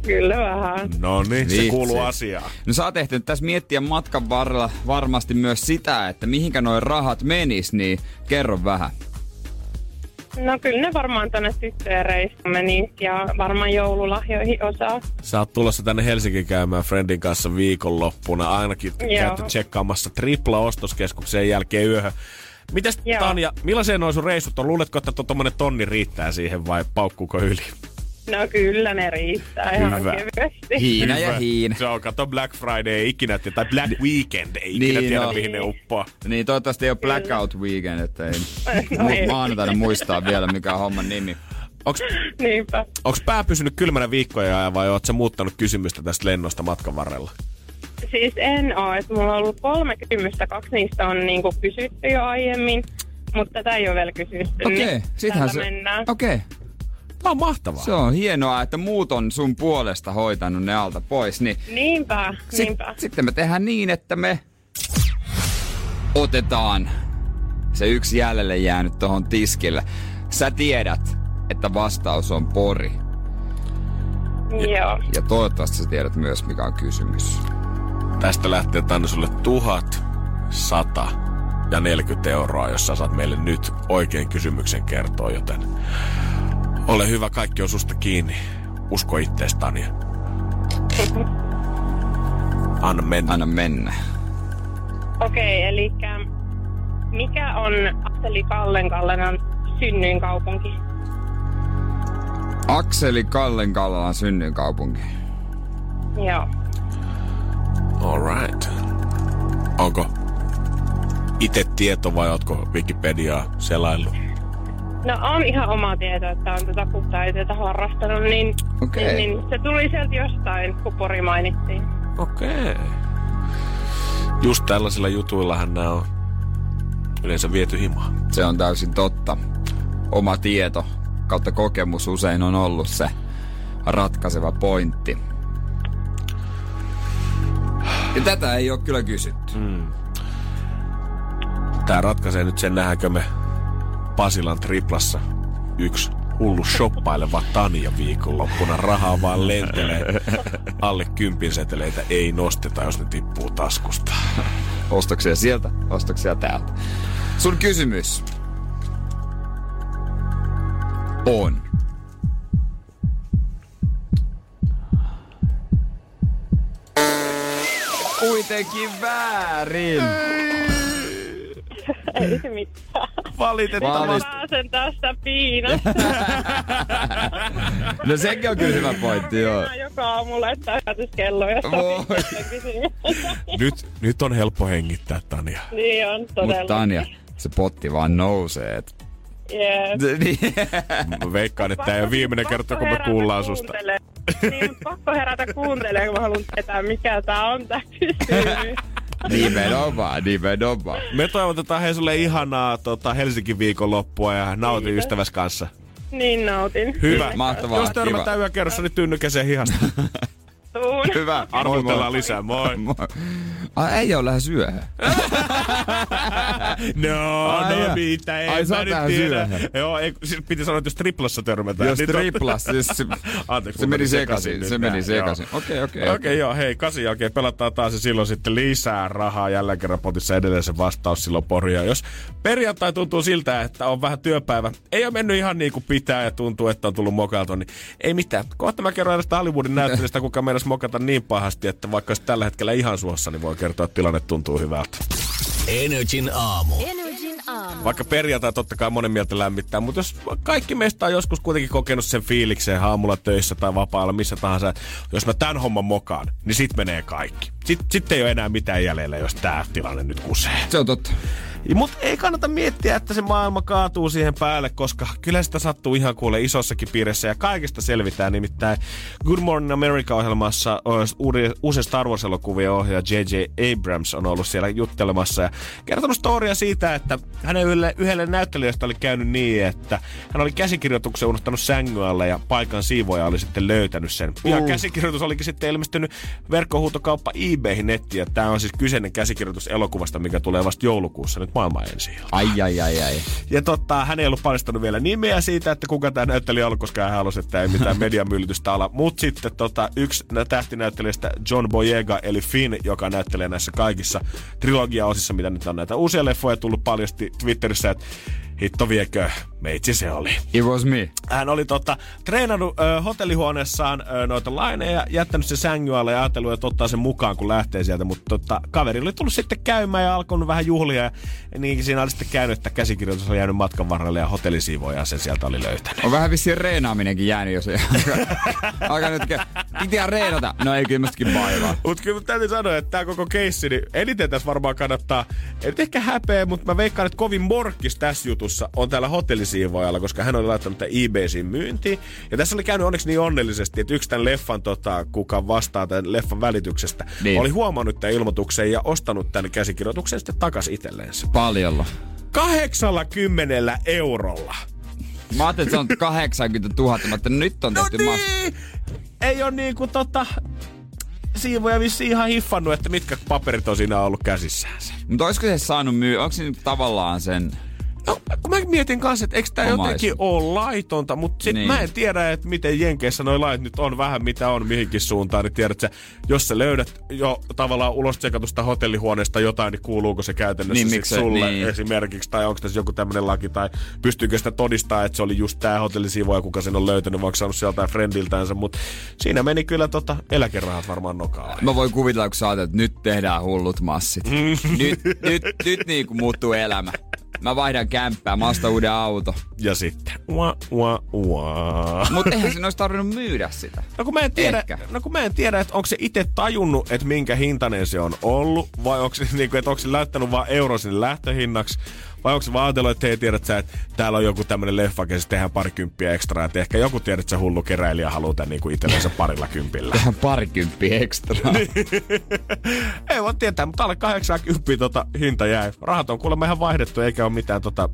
Kyllä vähän. No niin, se kuuluu asiaan. No sä oot ehtinyt tässä miettiä matkan varrella varmasti myös sitä, että mihinkä noin rahat menis, niin kerro vähän. No kyllä ne varmaan tänne tyttöjen reissuun meni ja varmaan joululahjoihin osaa. Sä oot tulossa tänne Helsinkiin käymään Friendin kanssa viikonloppuna. Ainakin Joo. käytte tsekkaamassa tripla ostoskeskuksen jälkeen yöhön. Mites Joo. Tanja, millaisia noin sun reissut on? Luuletko, että tuo tommonen tonni riittää siihen vai paukkuuko yli? No kyllä ne riittää ihan Hyvä. kevyesti. Hiina ja hiin. Se on, kato Black Friday ikinä, tai Black Weekend ei ikinä Niin, tiedä, no. mihin ne uppoaa. Niin toivottavasti ei ole blackout weekend, että ei No ei. mu- maanantaina muistaa vielä mikä on homman nimi. Onks, Niinpä. onks pää pysynyt kylmänä viikkoja ajan vai oot sä muuttanut kysymystä tästä lennosta matkan varrella? Siis en oo, että mulla on ollut kolme kysymystä, kaksi niistä on niinku kysytty jo aiemmin, mutta tätä ei ole vielä kysytty. Okei, niin sittenhän tällä se... mennään. Okei, Tää on mahtavaa. se on hienoa, että muut on sun puolesta hoitanut ne alta pois. Niin Niinpä, sit, niinpä. sitten me tehdään niin, että me otetaan se yksi jäljelle jäänyt tohon tiskille. Sä tiedät, että vastaus on pori. Joo. Ja toivottavasti sä tiedät myös, mikä on kysymys. Tästä lähtee tänne sulle tuhat, sata ja 40 euroa, jos sä saat meille nyt oikein kysymyksen kertoa, joten ole hyvä, kaikki on susta kiinni. Usko ittees, Tanja. Anna mennä. Anna mennä. Okei, eli mikä on Akseli Kallen Kallenan synnyinkaupunki? Akseli Kallen Kallalan synnyinkaupunki. Joo. Alright. Onko itse tieto vai ootko Wikipediaa selaillut? No on ihan oma tieto, että on tätä puhtaiteita harrastanut, niin, Okei. niin, niin se tuli sieltä jostain, kun Pori mainittiin. Okei. Okay. Just tällaisilla jutuillahan nämä on yleensä viety himaan. Se on täysin totta. Oma tieto kautta kokemus usein on ollut se ratkaiseva pointti. Ja tätä ei ole kyllä kysytty. Tää ratkaisee nyt sen, nähdäänkö me Pasilan triplassa yksi hullu shoppaileva Tanja viikonloppuna. Rahaa vaan lentelee. Alle kympin seteleitä ei nosteta, jos ne tippuu taskusta. Ostoksia sieltä, ostoksia täältä. Sun kysymys on. Kuitenkin väärin. Ei se mitään. Valitettavasti. Pääsen tästä piinasta. No sekin on kyllä hyvä pointti, joo. Mä joka aamu laittaa herätyskello, jos. Nyt, nyt on helppo hengittää, Tanja. Niin on todella. Mutta Tanja, se potti vaan nousee. Et. Yes. Niin. Mä veikkaan, että tää ei ole viimeinen kerta, kun me Pakko kuullaan herätä susta. Niin, pakko herätä kuuntelemaan, kun mä haluan tietää, mikä tää on tää kysymys. Nimenomaan, nimenomaan. Me toivotetaan hei sulle ihanaa tota, Helsinki viikonloppua ja nauti Kiitos. ystäväs kanssa. Niin nautin. Hyvä. Mahtavaa, Jos törmätään yökerrossa, niin tynnykäseen hihasta. Tuun. Hyvä. Arvutellaan lisää, moi. Moi. Ai, ei ole lähes yöhön. No, Ai no mitä, ei Ai, mä nyt tiedä. syöhön. Joo, ei, siis piti sanoa, että jos triplassa törmätään. Jos niin tot- triplas, siis se, Anteeksi, se meni sekaisin. Se meni sekaisin. Okei, okei. Okei, joo, hei, kasin jälkeen pelataan taas ja silloin sitten lisää rahaa jälleen kerran potissa edelleen se vastaus silloin poria. Jos perjantai tuntuu siltä, että on vähän työpäivä, ei ole mennyt ihan niin kuin pitää ja tuntuu, että on tullut mokailtua, niin ei mitään. Kohta mä kerron edestä Hollywoodin näyttelystä, kuka meinas mokata niin pahasti, että vaikka olisi tällä hetkellä ihan suossa, niin voi kertoa, että tilanne tuntuu hyvältä. Energin aamu. Energin aamu. Vaikka perjantai totta kai monen mieltä lämmittää, mutta jos kaikki meistä on joskus kuitenkin kokenut sen fiiliksen aamulla töissä tai vapaalla, missä tahansa, jos mä tämän homman mokaan, niin sit menee kaikki. Sitten sit ei ole enää mitään jäljellä, jos tää tilanne nyt kusee. Se on totta. Mutta ei kannata miettiä, että se maailma kaatuu siihen päälle, koska kyllä sitä sattuu ihan kuule isossakin piirissä ja kaikesta selvitään. Nimittäin Good Morning America-ohjelmassa uusi, Star Wars-elokuvien ohjaaja J.J. Abrams on ollut siellä juttelemassa ja kertonut storia siitä, että hänen yhdelle, yhdelle näyttelijästä oli käynyt niin, että hän oli käsikirjoituksen unohtanut sängyn alle ja paikan siivoja oli sitten löytänyt sen. Ja Uh. käsikirjoitus olikin sitten ilmestynyt verkkohuutokauppa eBayhin nettiin ja tämä on siis kyseinen käsikirjoitus elokuvasta, mikä tulee vasta joulukuussa nyt maailman ensi. Ai, ai, ai, ai. Ja totta, hän ei ollut paljastanut vielä nimeä siitä, että kuka tämä näyttelijä on, koska hän halusi, että ei mitään mediamyllytystä ala. Mutta sitten tota, yksi nä- tähtinäyttelijästä John Boyega, eli Finn, joka näyttelee näissä kaikissa trilogia-osissa, mitä nyt on näitä uusia leffoja tullut paljasti Twitterissä, että hitto viekö, meitsi se oli. It was me. Hän oli tota, treenannut ö, hotellihuoneessaan ö, noita laineja, jättänyt se sängyn alle ja ajatellut, että ottaa sen mukaan, kun lähtee sieltä. Mutta tota, kaveri oli tullut sitten käymään ja alkanut vähän juhlia. Ja niin siinä oli sitten käynyt, että käsikirjoitus oli jäänyt matkan varrelle ja hotellisiivoja sen sieltä oli löytänyt. On vähän vissiin reenaaminenkin jäänyt, jos ei alkaa nyt ihan reenata. No ei kyllä mustakin vaivaa. Mutta kyllä täytyy sanoa, että tämä koko keissi, niin eniten tässä varmaan kannattaa, nyt ehkä häpeä, mutta mä veikkaan, että kovin morkkis tässä jutussa on täällä hotellisiivoajalla, koska hän oli laittanut tämän eBaysiin myyntiin. Ja tässä oli käynyt onneksi niin onnellisesti, että yksi tämän leffan, tota, kuka vastaa tämän leffan välityksestä, Niin. oli huomannut tämän ilmoituksen ja ostanut tämän käsikirjoituksen sitten takaisin itselleensä. Paljolla. 80 eurolla. Mä ajattelin, että se on 80 000, mutta nyt on No tehty mas... niin! Ei ole niinku tota... Siivoja vissiin ihan hiffannut, että mitkä paperit on siinä ollut käsissään. Mutta olisiko se saanut myy... Onko se nyt tavallaan sen... No, kun mä mietin kanssa, että eikö tämä jotenkin ole laitonta, mutta sit Niin. mä en tiedä, että miten Jenkeissä noi lait nyt on vähän mitä on mihinkin suuntaan, niin tiedät jos sä löydät jo tavallaan ulos tsekatusta hotellihuoneesta jotain, niin kuuluuko se käytännössä Niin, miksei- sulle niin. esimerkiksi, tai onko tässä joku tämmöinen laki, tai pystyykö sitä todistaa, että se oli just tämä hotellisiivoja, kuka sen on löytänyt, vaikka saanut sieltä friendiltänsä, mutta siinä meni kyllä tota eläkerahat varmaan nokaan. Mä voin kuvitella, kun sä ajattelet, että nyt tehdään hullut massit. nyt, nyt, nyt niin kuin muuttuu elämä. Mä vaihdan kämppää, mä ostan uuden auto. Ja sitten, ua, ua, ua. Mutta eihän sen olisi tarvinnut myydä sitä. No kun mä en tiedä, Ehkä. no kun mä en tiedä että onko se itse tajunnut, että minkä hintainen se on ollut, vai onko se, niinku, että onko se laittanut vaan euro sinne lähtöhinnaksi, vai onko se vaan ajatellut, että hei tiedät sä, että täällä on joku tämmönen leffa, ja tehdään parikymppiä ekstraa, että ehkä joku tiedät, että se hullu keräilijä haluaa tän niinku itsellensä parilla kympillä. Ihan parikymppiä ekstra. ei voi tietää, mutta alle 80 tota hinta jäi. Rahat on kuulemma ihan vaihdettu, eikä ole mitään tota,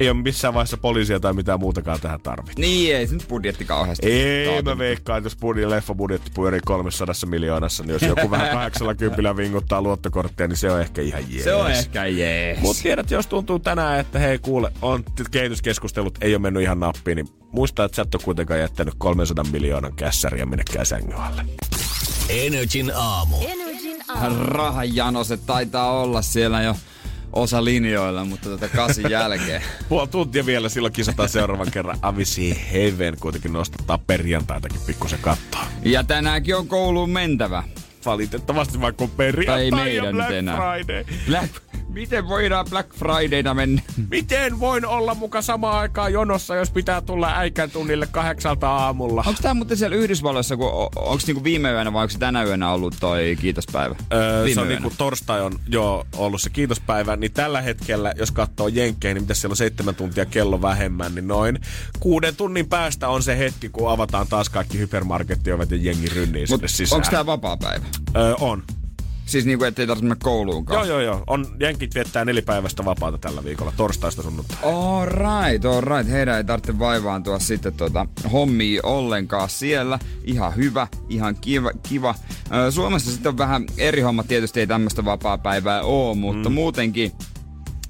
ei ole missään vaiheessa poliisia tai mitään muutakaan tähän tarvittu. niin, ei se nyt budjetti kauheasti. Ei, taatu. mä veikkaan, että jos budjetti, leffabudjetti pyörii 300 miljoonassa, niin jos joku vähän 80 vinguttaa luottokorttia, niin se on ehkä ihan jees. Se on ehkä jees. Mutta tiedät, jos tuntuu tänään, että hei kuule, on kehityskeskustelut, ei ole mennyt ihan nappiin, niin muista, että sä et ole kuitenkaan jättänyt 300 miljoonan kässäriä minnekään sängyn alle. Energin aamu. Energin aamu. Rahajanoset taitaa olla siellä jo osa linjoilla, mutta tätä kasin jälkeen. Puoli tuntia vielä, silloin kisataan seuraavan kerran. Avisi Heaven kuitenkin nostattaa perjantaitakin pikkusen kattoa. Ja tänäänkin on kouluun mentävä. Valitettavasti vaikka on Tai perjantai ei ja meidän Black nyt enää. Friday. Black, miten voidaan Black Fridayna mennä? Miten voin olla muka samaan aikaan jonossa, jos pitää tulla äikän tunnille kahdeksalta aamulla? Onko tää muuten siellä Yhdysvalloissa, kun o- onks niinku viime yönä vai onko tänä yönä ollut toi kiitospäivä? Öö, viime se on yönä. niinku torstai on jo ollut se kiitospäivä, niin tällä hetkellä, jos katsoo Jenkkeihin, niin mitä siellä on seitsemän tuntia kello vähemmän, niin noin kuuden tunnin päästä on se hetki, kun avataan taas kaikki hypermarkettiovet ja jengi rynnii Mut sinne sisään. onko tää vapaa päivä? Öö, on. Siis niinku, ettei tarvitse mennä kouluunkaan? Joo, joo, joo. On, jenkit viettää nelipäiväistä vapaata tällä viikolla, torstaista sunnuntai. All right, all right. Heidän ei tarvitse vaivaantua sitten tota hommia ollenkaan siellä. Ihan hyvä, ihan kiva. kiva. Suomessa sitten on vähän eri homma. Tietysti ei tämmöistä vapaa-päivää oo, mutta mm. muutenkin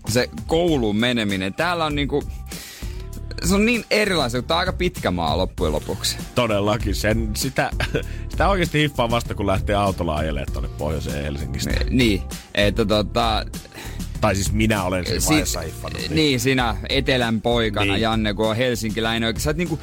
se kouluun meneminen. Täällä on niinku... Se on niin erilaista, kun tää on aika pitkä maa loppujen lopuksi. Todellakin. Sen, sitä, sitä oikeasti hiffaa vasta, kun lähtee autolla ajelemaan tuonne pohjoiseen Helsingistä. Niin, että tota... Tai siis minä olen siinä si- vaiheessa hiffannut. niin, sinä etelän poikana, niin. Niin. Janne, kun on helsinkiläinen. Sä oot niinku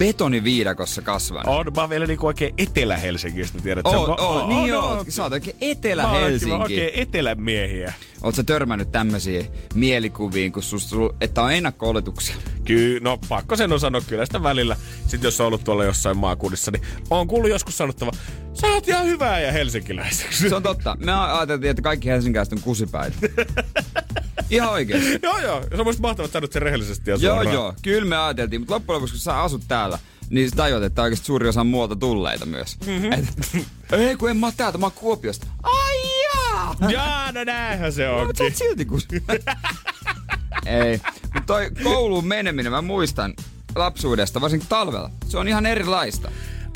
betoniviidakossa kasvanut. On, mä oon vielä niinku oikein Etelä-Helsingistä, tiedät. Mä- oo, oon, niin oon, joo, oon. sä oot oikein Mä oon Etelä-Helsinki. oikein etelämiehiä. Oot sä törmännyt tämmöisiin mielikuviin, kun susta, että on ennakko-oletuksia? Kyllä, no pakko sen on sanoa kyllä sitä välillä. Sitten jos on ollut tuolla jossain maakunnissa, niin on kuullut joskus sanottava, sä oot ihan hyvää ja helsinkiläiseksi. Se on totta. Me ajateltiin, että kaikki helsinkiläiset on kusipäitä. Ihan oikeesti. joo, joo. Se on musta mahtavaa, että sen rehellisesti ja Joo, suoraan. joo. Kyllä me ajateltiin, mutta loppujen lopuksi kun sä asut täällä, niin sä tajuat, että oikeasti suuri osa on muualta tulleita myös. Mm-hmm. Et, ei kun en mä oon täältä, mä oon Kuopiosta. Ai jaa! Jaa, no näinhän se Mutta sä onkin. oot silti kus... ei. Mutta toi kouluun meneminen, mä muistan lapsuudesta, varsinkin talvella. Se on ihan erilaista.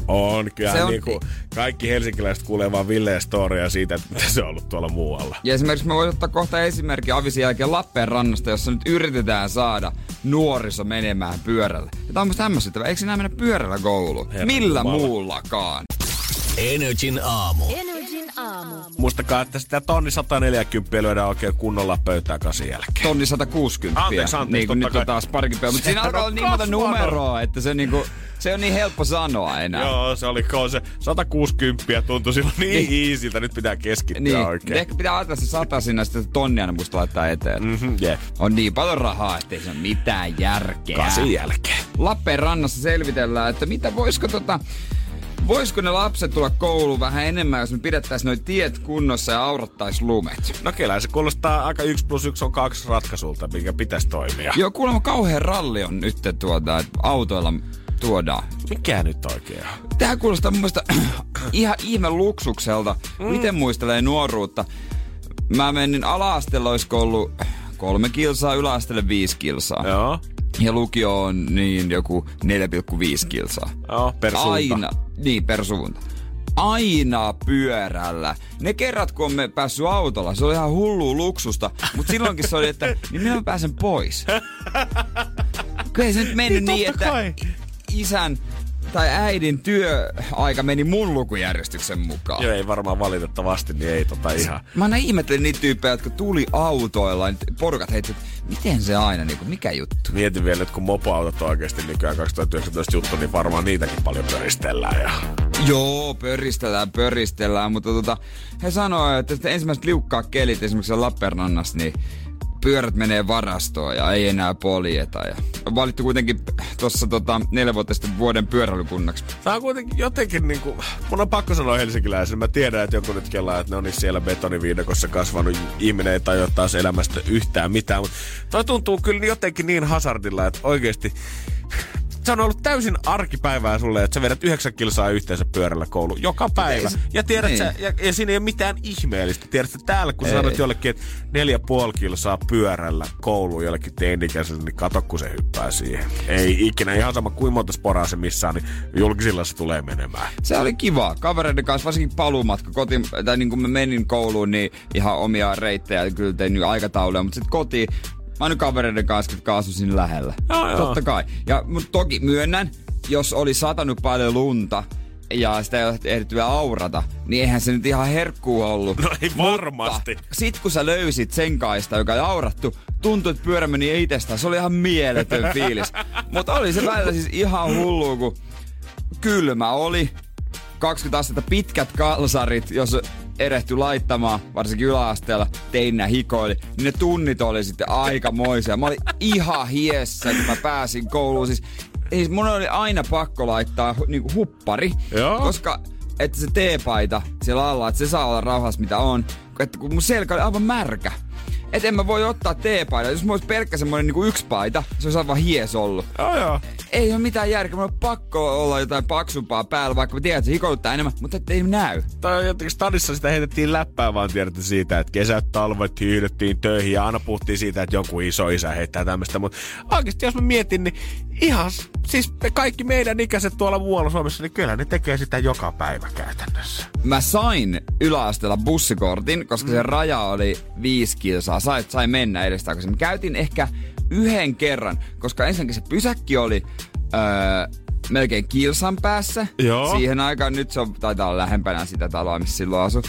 On, kyllä Se on- niinku, kaikki helsinkiläiset kuulee vaan Villeen storia siitä, että mitä se on ollut tuolla muualla. Ja esimerkiksi mä voin ottaa kohta esimerkki Avisin jälkeen Lappeenrannasta, jossa nyt yritetään saada nuoriso menemään pyörällä. Ja tää on musta hämmästyttävää. Eikö sinä mennä pyörällä kouluun? Millä muullakaan? Energin aamu. Energin aamu. Muistakaa, että sitä tonni 140 lyödään oikein kunnolla pöytää kasin jälkeen. Tonni 160. Anteeksi, anteeksi, niin kuin totta nyt on taas parikin päivää. Mutta siinä alkaa on olla niin monta numeroa, että se, niinku, se on niin helppo sanoa enää. Joo, se oli se 160 tuntui silloin niin, niin. easiltä, nyt pitää keskittyä Niin, oikein. ehkä pitää ajatella se sata sinä sitten tonnia ne musta laittaa eteen. Mm. Mm-hmm, yeah. On niin paljon rahaa, ettei se ole mitään järkeä. Kasin jälkeen. Lappeenrannassa selvitellään, että mitä voisiko tota... Voisiko ne lapset tulla kouluun vähän enemmän, jos me pidettäisiin noin tiet kunnossa ja aurattaisiin lumet? No kyllä se kuulostaa aika 1 plus 1 on kaksi ratkaisulta, mikä pitäisi toimia. Joo, kuulemma kauhean ralli on nyt tuota, että autoilla tuodaan. Mikä nyt oikein on? Tää kuulostaa mun mielestä ihan ihme luksukselta. Mm. Miten muistelee nuoruutta? Mä menin ala-asteella, olisiko ollut kolme kilsaa, yläasteelle viisi kilsaa. Joo. Ja lukio on niin joku 4,5 kilsaa. Joo, per suunta. Aina, niin per suunta. Aina pyörällä. Ne kerrat, kun me päässyt autolla, se oli ihan hullu luksusta. Mutta silloinkin se oli, että niin minä pääsen pois. Kyllä se nyt mennyt Niin, niin, että kai. isän tai äidin työaika meni mun lukujärjestyksen mukaan. Joo, ei varmaan valitettavasti, niin ei tota ihan. Mä aina ihmettelin niitä tyyppejä, jotka tuli autoilla, niin porukat heitti, miten se aina, niin kuin, mikä juttu? Mietin vielä, että kun mopoautot on oikeasti nykyään 2019 juttu, niin varmaan niitäkin paljon pöristellään. Ja... Joo, pöristellään, pöristellään, mutta tota, he sanoivat, että ensimmäiset liukkaat kelit esimerkiksi Lappeenrannassa, niin pyörät menee varastoon ja ei enää poljeta. Ja on valittu kuitenkin tuossa tota, neljä vuotta sitten vuoden pyöräilykunnaksi. Tämä on kuitenkin jotenkin niinku, mun on pakko sanoa helsinkiläisen. Mä tiedän, että joku nyt kelaa, että ne on niin siellä betoniviidakossa kasvanut. Ihminen ei tajua taas elämästä yhtään mitään, mutta toi tuntuu kyllä jotenkin niin hazardilla, että oikeasti se on ollut täysin arkipäivää sulle, että sä vedät yhdeksän kilsaa yhteensä pyörällä kouluun joka päivä. se- Ja tiedät niin. sä, ja, ja, siinä ei ole mitään ihmeellistä. Tiedät sä täällä, kun Ei. sanot jollekin, että neljä puoli kilsaa pyörällä kouluun jollekin teinikäiselle, niin kato, kun se hyppää siihen. Ei ikinä, ihan sama kuin monta sporaa se missään, niin julkisilla se tulee menemään. Se oli kiva. Kavereiden kanssa, varsinkin paluumatka koti, tai niin kuin mä menin kouluun, niin ihan omia reittejä, kyllä tein nyt aikatauluja, mutta sitten kotiin, mä oon kavereiden kanssa, jotka asu siinä lähellä. Joo, joo. Totta kai. Ja mutta toki myönnän, jos oli satanut paljon lunta, ja sitä ei ole ehditty vielä aurata, niin eihän se nyt ihan herkkuu ollut. No ei varmasti. Sitten kun sä löysit sen kaista, joka oli aurattu, tuntui, että pyörä meni itsestään. Se oli ihan mieletön fiilis. Mutta oli se välillä siis ihan hullu, kun kylmä oli. 20 astetta pitkät kalsarit, jos erehty laittamaan, varsinkin yläasteella, teinnä hikoili, niin ne tunnit oli sitten aikamoisia. Mä olin ihan hiessä, kun mä pääsin kouluun. Siis, siis mun oli aina pakko laittaa niinku huppari, Joo. koska että se teepaita siellä alla, että se saa olla rauhassa mitä on. Että kun mun selkä oli aivan märkä. Et en mä voi ottaa teepaita. Jos mulla olisi pelkkä semmonen niinku yksi paita, se olisi aivan hies ollut. Joo, joo. Ei ole mitään järkeä, mulla on pakko olla jotain paksumpaa päällä, vaikka mä tiedän, että se hikoiluttaa enemmän, mutta ettei näy. Tai jotenkin stadissa sitä heitettiin läppää vaan tiedätte siitä, että kesät, talvet hiihdettiin töihin ja aina puhuttiin siitä, että joku iso isä heittää tämmöistä. Mutta oikeasti jos mä mietin, niin ihan, siis me kaikki meidän ikäiset tuolla muualla Suomessa, niin kyllä ne tekee sitä joka päivä käytännössä. Mä sain yläasteella bussikortin, koska se raja oli viisi kilsaa. Sai, sai mennä edestakaisin. Mä käytin ehkä yhden kerran, koska ensinnäkin se pysäkki oli öö, melkein kilsan päässä. Joo. Siihen aikaan nyt se on, taitaa olla lähempänä sitä taloa, missä silloin asu.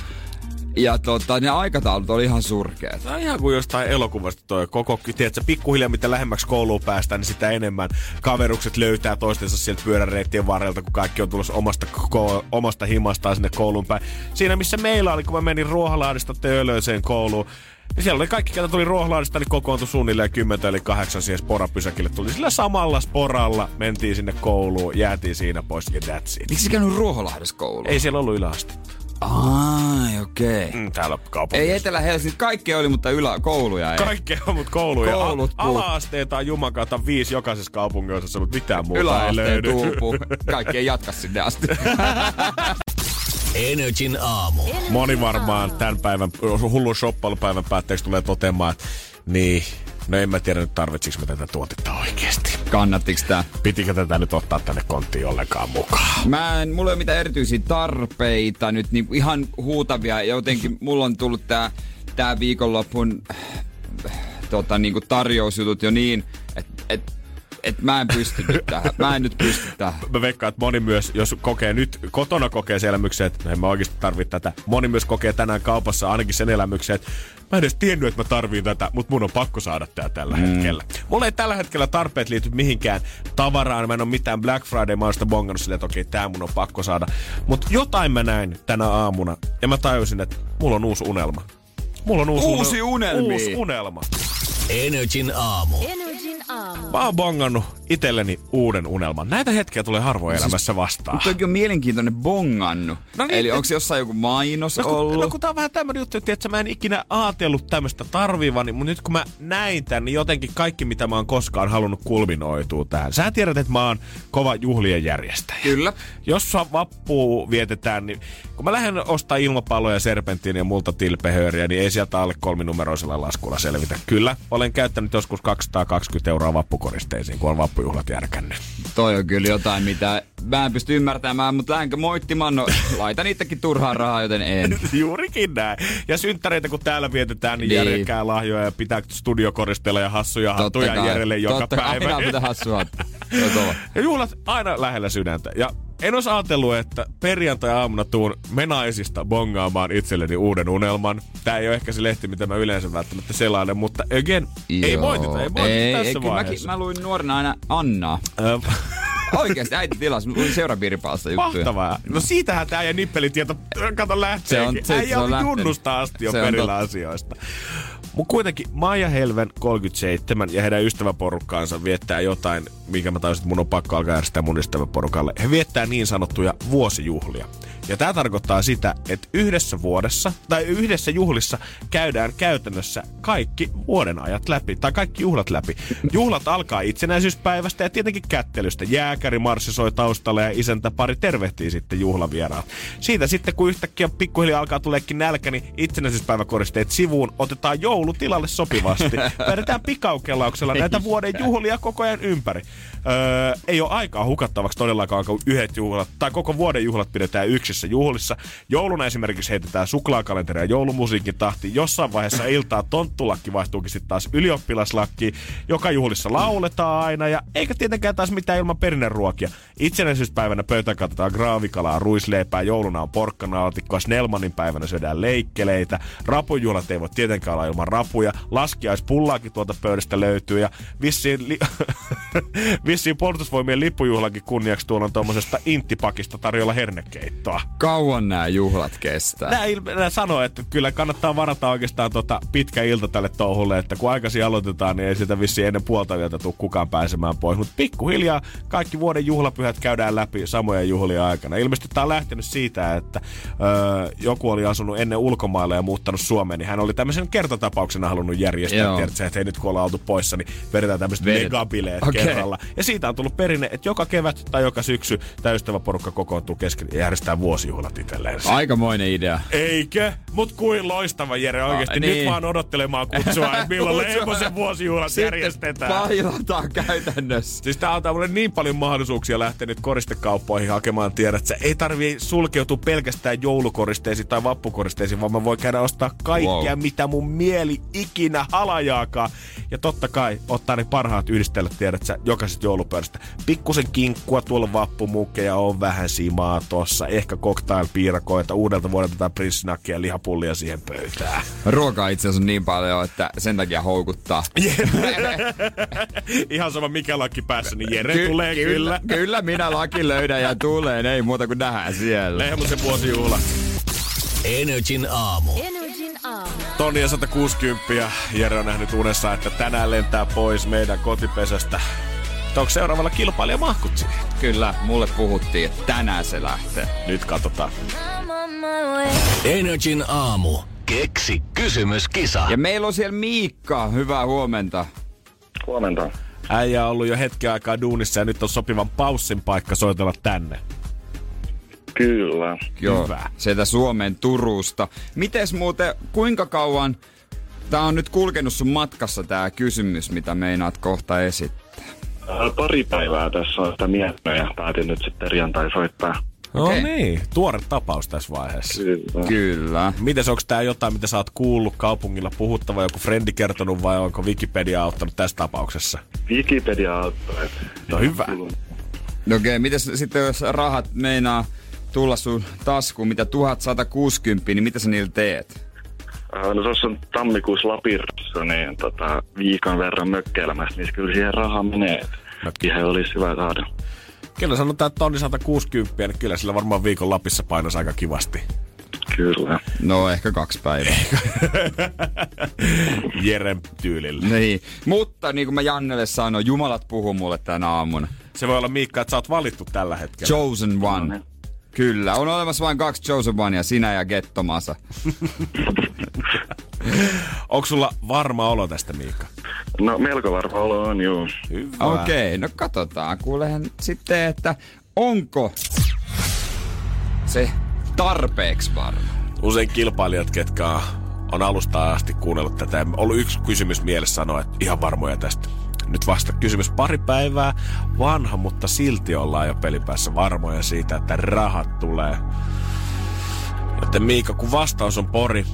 Ja tota, ne aikataulut oli ihan surkeat. Tämä on ihan kuin jostain elokuvasta toi koko, tiedätkö, pikkuhiljaa mitä lähemmäksi kouluun päästään, niin sitä enemmän kaverukset löytää toistensa sieltä pyöräreittien varrelta, kun kaikki on tulossa omasta, ko- omasta himastaan sinne kouluun päin. Siinä missä meillä oli, kun mä menin Ruoholahdesta Töölöiseen kouluun, Ja siellä oli kaikki, ketä tuli Ruoholahdesta, niin kokoontui suunnilleen 10 eli 8 siihen sporapysäkille. Tuli sillä samalla sporalla, mentiin sinne kouluun, jäätiin siinä pois ja that's it. Miksi käynyt Ruoholahdessa kouluun? Ei siellä ollut yläaste. Ai, okei. Okay. Mm, täällä kaupungissa. Ei Etelä-Helsinki, kaikki oli, mutta yläkouluja ei. Kaikkea on, mutta kouluja. Koulut A- ala-asteita on jumakauta viisi jokaisessa kaupungissa, mutta mitään muuta ei löydy. tuupu. Kaikki ei jatka sinne asti. Energin aamu. Moni varmaan tämän päivän, hullun shoppailupäivän päätteeksi tulee toteamaan, että niin, no en mä tiedä nyt tarvitsiko mä tätä tuotetta oikeasti. Kannattiks tää? Pitikö tätä nyt ottaa tänne konttiin ollenkaan mukaan? Mä en, mulla ei ole mitään erityisiä tarpeita nyt niin ihan huutavia. Jotenkin mulla on tullut tää, tää viikonlopun äh, tota, niin tarjousjutut jo niin, että et, et mä en pysty nyt tähän. Mä en nyt pysty tähän. Mä veikkaan, että moni myös, jos kokee nyt, kotona kokee sen elämyksen, että en mä oikeasti tarvitse tätä. Moni myös kokee tänään kaupassa ainakin sen elämyksen, että mä en edes tiennyt, että mä tarviin tätä, mutta mun on pakko saada tää tällä mm. hetkellä. Mulla ei tällä hetkellä tarpeet liity mihinkään tavaraan. Mä en ole mitään Black Friday maasta bongannut silleen, että okei, tää mun on pakko saada. Mutta jotain mä näin tänä aamuna ja mä tajusin, että mulla on uusi unelma. Mulla on uusi, Uusi unelmia. Uusi unelma. Energin aamu. Energin aamu. Mä oon bongannut itselleni uuden unelman. Näitä hetkiä tulee harvoin elämässä vastaan. Mutta toki on mielenkiintoinen bongannu. No niin, Eli onko jossain joku mainos No kun, ollut? no kun tää on vähän tämmönen juttu, että tiedätkö, mä en ikinä ajatellut tämmöistä tarvivani, mutta nyt kun mä näin tän, niin jotenkin kaikki mitä mä oon koskaan halunnut kulminoituu tähän. Sä tiedät, että mä oon kova juhlien järjestäjä. Kyllä. Jos vappuu vietetään, niin kun mä lähden ostaa ilmapalloja, serpenttiiniä ja multa tilpehööriä, niin ei sieltä alle kolminumeroisella laskulla selvitä. Kyllä, olen käyttänyt joskus 220 euroa vappukoristeisiin, kun on vappujuhlat järkännyt. Toi on kyllä jotain, mitä mä en pysty ymmärtämään, mutta lähdenkö moittimaan? No, laitan itsekin turhaan rahaa, joten en. Juurikin näin. Ja synttäreitä kun täällä vietetään, niin, Niin. järjekää lahjoja ja pitää studiokoristella ja hassuja hattuja Jerelle joka totta päivä. Aina pitää hassua. Juhlat aina lähellä sydäntä. Ja en olisi ajatellut, että perjantai-aamuna tuun menaisista bongaamaan itselleni uuden unelman. Tää ei ole ehkä se lehti, mitä mä yleensä välttämättä selailen, mutta again, ei Joo. moitita, ei moitita ei, tässä ei, kyllä mäkin, vaiheessa. mä luin nuorena aina Annaa. Ö, Oikeesti äiti tilasi, seurapiiripalsta juttuja. Mahtavaa. No siitähän tää ja nippelitieto, kato lähteekin. Se on- se- Äijä se on on lähtenyt. junnusta asti jo Se perillä asioista. Mutta kuitenkin Maija Helven 37 ja heidän ystäväporukkaansa viettää jotain, minkä mä taisin, että mun on pakko alkaa järjestää mun ystäväporukalle. He viettää niin sanottuja vuosijuhlia. Ja tämä tarkoittaa sitä, että yhdessä vuodessa tai yhdessä juhlissa käydään käytännössä kaikki vuoden ajat läpi, tai kaikki juhlat läpi. Juhlat alkaa itsenäisyyspäivästä ja tietenkin kättelystä. Jääkäri marssi soi taustalla ja isäntä pari tervehtii sitten juhlavieraat. Siitä sitten, kun yhtäkkiä pikkuhiljaa alkaa tuleekin nälkä, niin itsenäisyyspäiväkoristeet sivuun otetaan joulutilalle sopivasti. Vedetään pikaukelauksella näitä vuoden juhlia koko ajan ympäri. Öö, ei ole aikaa hukattavaksi todellakaan, kun yhdet juhlat, tai koko vuoden juhlat pidetään yksissä juhlissa. Jouluna esimerkiksi heitetään suklaakalenteri ja joulumusiikin tahti. Jossain vaiheessa iltaa tonttulakki vaihtuukin sitten taas ylioppilaslakkiin. Joka juhlissa lauletaan aina, ja eikä tietenkään taas mitään ilman perinneruokia. Itsenäisyyspäivänä pöytään katsotaan graavikalaa, ruisleipää, jouluna on porkkanaaltikkoa, Snellmanin päivänä syödään leikkeleitä. Rapujuhlat ei voi tietenkään olla ilman rapuja. Laskiaispullaakin tuolta pöydästä löytyy, ja vissiin, li- vissiin puolustusvoimien lippujuhlakin kunniaksi tuolla on tuommoisesta inttipakista tarjolla hernekeittoa. Kauan nämä juhlat kestää. Nää, il- nää sanoo, että kyllä kannattaa varata oikeastaan tota pitkä ilta tälle touhulle, että kun aikaisin aloitetaan, niin ei sitä vissiin ennen puolta yötä tule kukaan pääsemään pois. Mutta pikkuhiljaa kaikki vuoden juhlapyhät käydään läpi samojen juhlien aikana. Ilmeisesti tämä on lähtenyt siitä, että öö, joku oli asunut ennen ulkomailla ja muuttanut Suomeen, niin hän oli tämmöisen kertatapauksena halunnut järjestää, tiedätkö, että hei nyt kun ollaan oltu poissa, niin vedetään tämmöiset Vedet- megabileet Okei. kerralla. Ja siitä on tullut perinne, että joka kevät tai joka syksy tämä ystäväporukka kokoontuu kesken ja järjestää vuosijuhlat itselleen. Aikamoinen idea. Eikö? Mut kuin loistava Jere oikeesti. Ah, Nyt niin. vaan odottelemaan kutsua, että milloin. Leiposen vuosijuhlat Sitten järjestetään. pailataan käytännössä. Siis tää antaa mulle niin paljon mahdollisuuksia lähteä nyt koristekauppoihin hakemaan tiedät, että ei tarvii sulkeutua pelkästään joulukoristeisiin tai vappukoristeisiin, vaan mä voin käydä ostaa kaikkea, Wow. mitä mun mieli ikinä halajaakaan. Ja totta kai ottaa ne parhaat yhdistellä, tiedät sä, jokaisesta joulupöydästä. Pikkusen kinkkua, tuolla vappumukkeja on vähän simaa tossa, ehkä cocktailpiirakoita, uudelta vuodelta tai prinssinakkia ja lihapullia siihen pöytään. Ruokaa itse asiassa on niin paljon, että sen takia houkuttaa. Ihan sama mikä lakki päässä, niin Jere tulee kyllä. Kyllä minä laki löydän ja tulen, ei muuta kuin nähdään siellä. Lehmosen vuosijuhla. Energin aamu. Energin aamu. Tonni ja 160 ja Jere on nähnyt unessa, että tänään lentää pois meidän kotipesästä. Mutta Onko seuraavalla kilpailija mahkut siihen? Kyllä, mulle puhuttiin, että tänään se lähtee. Nyt katsotaan. Energin aamu. Keksi kysymyskisa. Ja meillä on siellä Miikka. Hyvää huomenta. Huomenta. Äijä on ollut jo hetken aikaa duunissa ja nyt on sopivan paussin paikka soitella tänne. Kyllä. Joo, Hyvä. sieltä Suomen Turusta. Mites muuten, kuinka kauan tää on nyt kulkenut sun matkassa tää kysymys, mitä meinaat kohta esittää? Pari päivää tässä on sitä miettinyt ja päätin nyt sitten perjantai soittaa. No Okei. niin, tuore tapaus tässä vaiheessa. Kyllä. Kyllä. Mites, onko tää jotain, mitä sä oot kuullut kaupungilla puhuttava, joku frendi kertonut vai onko Wikipedia auttanut tässä tapauksessa? Wikipedia auttaa. No hyvä. No okei, mites sitten jos rahat meinaa tulla sun taskuun, mitä 1160, niin mitä sä niillä teet? Äh, No tuossa on tammikuussa Lapirassa, niin tota, viikon verran mökkeilemässä, niin kyllä siihen rahaa menee. No. Siihen olisi hyvä saada. Kyllä sanotaan, että tonni 160, niin kyllä sillä varmaan viikon Lapissa painoisi aika kivasti. Kyllä. No ehkä kaksi päivää. Jeren tyylillä. niin. Mutta niin kuin mä Jannelle sanoin, Jumalat puhuu mulle tänä aamuna. Se voi olla Miikka, että sä oot valittu tällä hetkellä. Chosen one. Kyllä, on olemassa vain kaksi Chosen Onea, sinä ja Gettomasa. Onko sulla varma olo tästä, Miikka? No melko varma olo on. Hyvä. Okei, okay, no katsotaan. Kuulehan sitten, että onko se tarpeeksi varma. Usein kilpailijat, ketkä on- on alusta asti kuunnellut tätä, ja ollut yksi kysymys mielessä sanoa, että ihan varmoja tästä. Nyt vasta kysymys pari päivää vanha, mutta silti ollaan jo pelipäässä varmoja siitä, että rahat tulee. Joten Miika, kun vastaus on pori,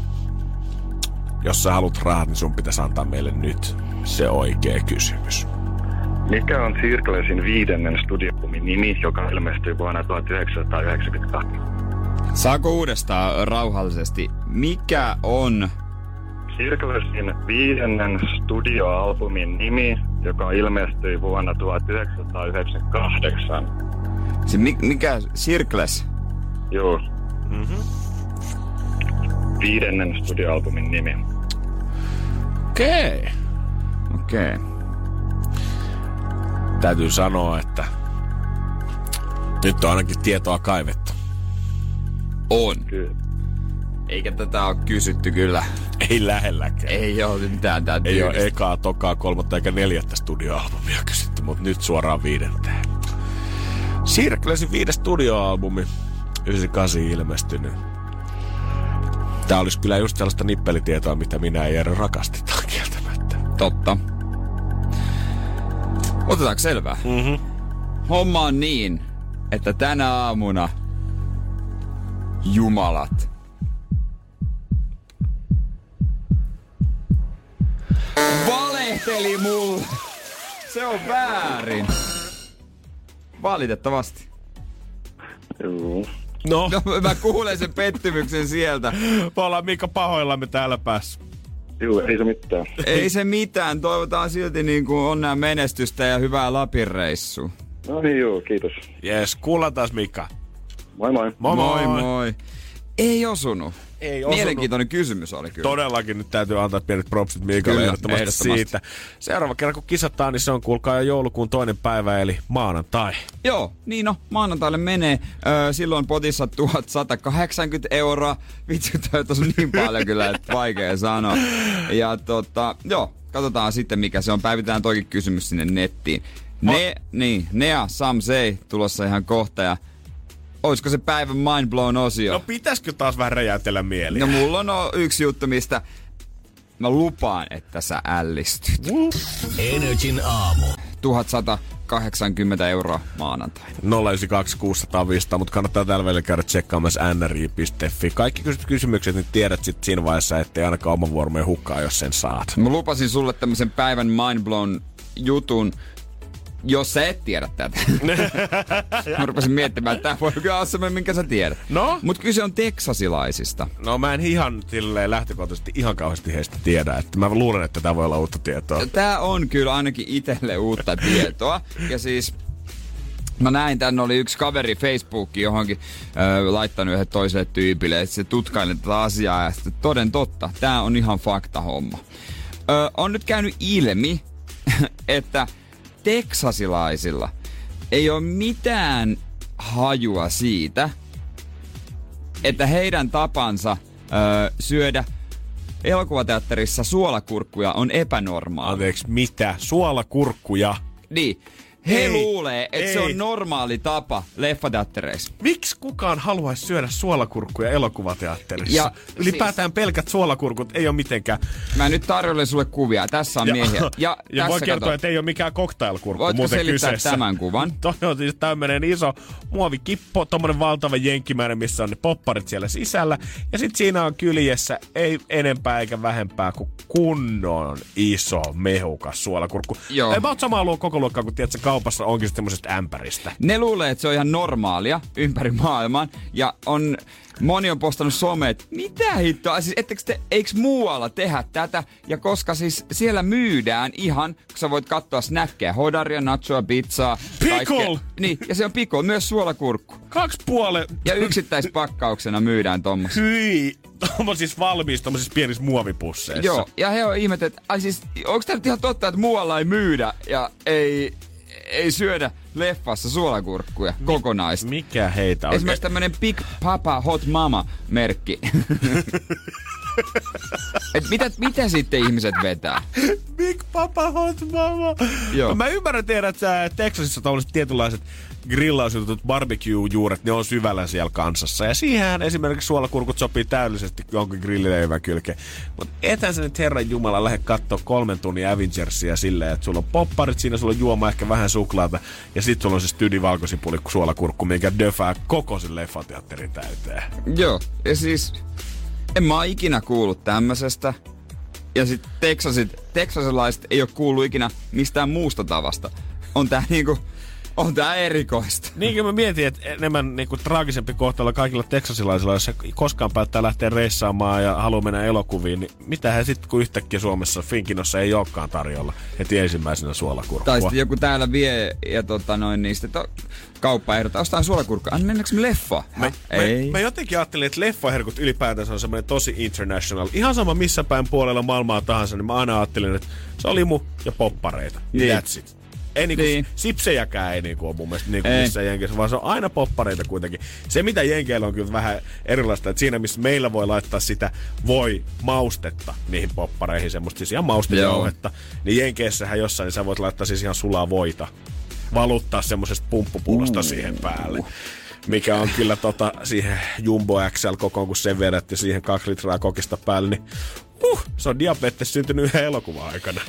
jos sä haluat rahat, niin sun pitäisi antaa meille nyt se oikea kysymys. Mikä on Circlesin viidennen studiopumin nimi, joka ilmestyi vuonna 1992? Saako uudestaan rauhallisesti? Mikä on... Circlesin viidennen studioalbumin nimi, joka ilmestyi vuonna 1998. Se mi, mikä? Circles? Joo. Mm-hmm. Viidennen studioalbumin nimi. Okei. Okei. Okay. Täytyy sanoa, että nyt on ainakin tietoa kaivettu. On. Kyllä. Eikä tätä ole kysytty kyllä. Ei lähelläkään. Ei ole mitään tää Ei ole tyylistä. ekaa, tokaa, kolmatta eikä neljättä studioalbumia kysytty, mutta nyt suoraan viidenteen. Circlesin viides studioalbumi, 98 ilmestynyt. Tää olisi kyllä just sellaista nippelitietoa, mitä minä ja Jere rakastetaan kieltämättä. Totta. Otetaanko selvää? Mhm. Homma on niin, että tänä aamuna Jumalat valehteli mulle. Se on väärin. Valitettavasti. Joo. No, No, mä kuulen sen pettymyksen sieltä. me ollaan Miikka pahoillamme täällä päässä. Joo, ei se mitään. Ei se mitään. Toivotaan silti niin kuin onnea menestystä ja hyvää Lapin reissua. No niin, joo, kiitos. Jes, kuullaan taas Miikka. Moi moi. Moi moi. moi. moi. Ei osunut. Ei osunut. Mielenkiintoinen kysymys oli kyllä. Todellakin nyt täytyy antaa pienet propsit Miikalle ehdottomasti, siitä. Seuraava kerran kun kisataan, niin se on kuulkaa jo joulukuun toinen päivä, eli maanantai. Joo, niin no, maanantaille menee. Öö, silloin potissa 1180 euroa. Vitsi, toi on niin paljon kyllä, että vaikea sanoa. Ja tota, joo, katsotaan sitten mikä se on. Päivitään toikin kysymys sinne nettiin. Ne, niin, Nea Samsei tulossa ihan kohta ja olisiko se päivän mindblown osio? No pitäisikö taas vähän räjäytellä mieli? No mulla on o- yksi juttu, mistä mä lupaan, että sä ällistyt. Energin aamu. 1180 euroa maanantaina. 092 600 500, mutta kannattaa tällä välillä käydä tsekkaamassa nri.fi. Kaikki kysyt kysymykset, niin tiedät sitten siinä vaiheessa, ettei ainakaan oman vuoromme hukkaa, jos sen saat. Mä lupasin sulle tämmöisen päivän mindblown jutun, jos sä et tiedä tätä. mä rupesin miettimään, että tää voi kyllä olla semmoinen, minkä sä tiedät. No? Mut kyse on teksasilaisista. No mä en ihan silleen lähtökohtaisesti ihan kauheasti heistä tiedä, että mä luulen, että tämä voi olla uutta tietoa. Tää on kyllä ainakin itselle uutta tietoa. Ja siis Mä näin, tänne oli yksi kaveri Facebookiin johonkin ö, laittanut yhden toiselle tyypille, että se tutkaili tätä asiaa ja sitten toden totta, tää on ihan fakta homma. Ö, on nyt käynyt ilmi, että teksasilaisilla ei ole mitään hajua siitä, että heidän tapansa ö, syödä elokuvateatterissa suolakurkkuja on epänormaali. Anteeksi, mitä? Suolakurkkuja. Niin. He Ei, luulee, että se on normaali tapa leffateattereissa. Miksi kukaan haluaisi syödä suolakurkkuja elokuvateatterissa? Ja Ylipäätään pelkät suolakurkut ei ole mitenkään. Mä nyt tarjoilen sulle kuvia. Tässä on miehiä. Ja, ja voi kertoa, kato. että ei ole mikään cocktailkurkku Voitko muuten selittää kyseessä. tämän kuvan? Toi on siis tämmönen iso muovikippo, tommonen valtava jenkkimäinen, missä on ne popparit siellä sisällä. Ja sit siinä on kyljessä ei enempää eikä vähempää kuin kunnon iso mehukas suolakurkku. Joo. Ei mä oot samaa luo koko luokkaa, kun tiedät, se kaupassa onkin se tämmöisestä ämpäristä. Ne luulee, että se on ihan normaalia ympäri maailman. Ja on, moni on postannut someen, että mitä hittoa, siis ettekö te, eikö muualla tehdä tätä? Ja koska siis siellä myydään ihan, kun sä voit katsoa snäkkejä, hodaria, nachoa, pizzaa. Pickle! Niin, ja se on pickle, myös suolakurkku. Kaksi puole... Ja yksittäispakkauksena myydään tommos. Hyi! Tommosissa valmiissa, tommosissa pienissä muovipusseissa. Joo, ja he on ihmettä, että ai siis, onko tämä nyt ihan totta, että muualla ei myydä ja ei, ei syödä leffassa suolakurkkuja kokonaista? Mikä heitä oikein? Esimerkiksi tämmönen Big Papa Hot Mama merkki. Et mitä, mitä sitten ihmiset vetää? Big Papa Hot Mama. Joo. Mä ymmärrän tehdä, että Texasissa tällaiset tietynlaiset grillausjutut, barbecue-juuret, ne on syvällä siellä kansassa. Ja siihen esimerkiksi suolakurkut sopii täydellisesti jonkin grillileivän kylkeen. Mutta ethän sä nyt Herran Jumala lähde katsoa kolmen tunnin Avengersia silleen, että sulla on popparit siinä, sulla on juoma ehkä vähän suklaata. Ja sit sulla on se stydi valkosipuli suolakurkku, minkä döfää koko sen leffateatterin täyteen. Joo, ja siis en mä ikinä kuullut tämmöisestä. Ja sit Texasit, teksasilaiset ei oo kuullut ikinä mistään muusta tavasta. On tää niinku, on tää erikoista. Niinkö mä mietin, että enemmän niinku traagisempi kohtalo kaikilla teksasilaisilla, jos se koskaan päättää lähteä reissaamaan ja haluaa mennä elokuviin, niin mitä he sitten, kun yhtäkkiä Suomessa Finkinossa ei olekaan tarjolla heti ensimmäisenä suolakurkkua? Tai sitten joku täällä vie ja tota noin, niin sitten to, kauppa ehdottaa, ostaa suolakurkkaa. Mennäänkö me leffa? Mä, Häh? mä, ei. mä, jotenkin ajattelin, että leffaherkut ylipäätänsä on semmoinen tosi international. Ihan sama missä päin puolella maailmaa tahansa, niin mä aina ajattelin, että se oli mu ja poppareita. Niin. That's it. Ei niinku, Niin. sipsejäkään ei niinku ole mun mielestä niinku Ei. missään Jenkeissä, vaan se on aina poppareita kuitenkin. Se mitä Jenkeillä on kyllä vähän erilaista, että siinä missä meillä voi laittaa sitä voi maustetta niihin poppareihin, semmoista siis ihan maustejauhetta, niin Jenkeissähän jossain niin sä voit laittaa siis ihan sulaa voita. Valuttaa semmoisesta pumppupullosta uh. siihen päälle. Mikä on kyllä tota, siihen Jumbo XL kokoon, kun sen vedät ja siihen kaksi litraa kokista päälle, niin uh, se on diabetes syntynyt yhden elokuvan aikana.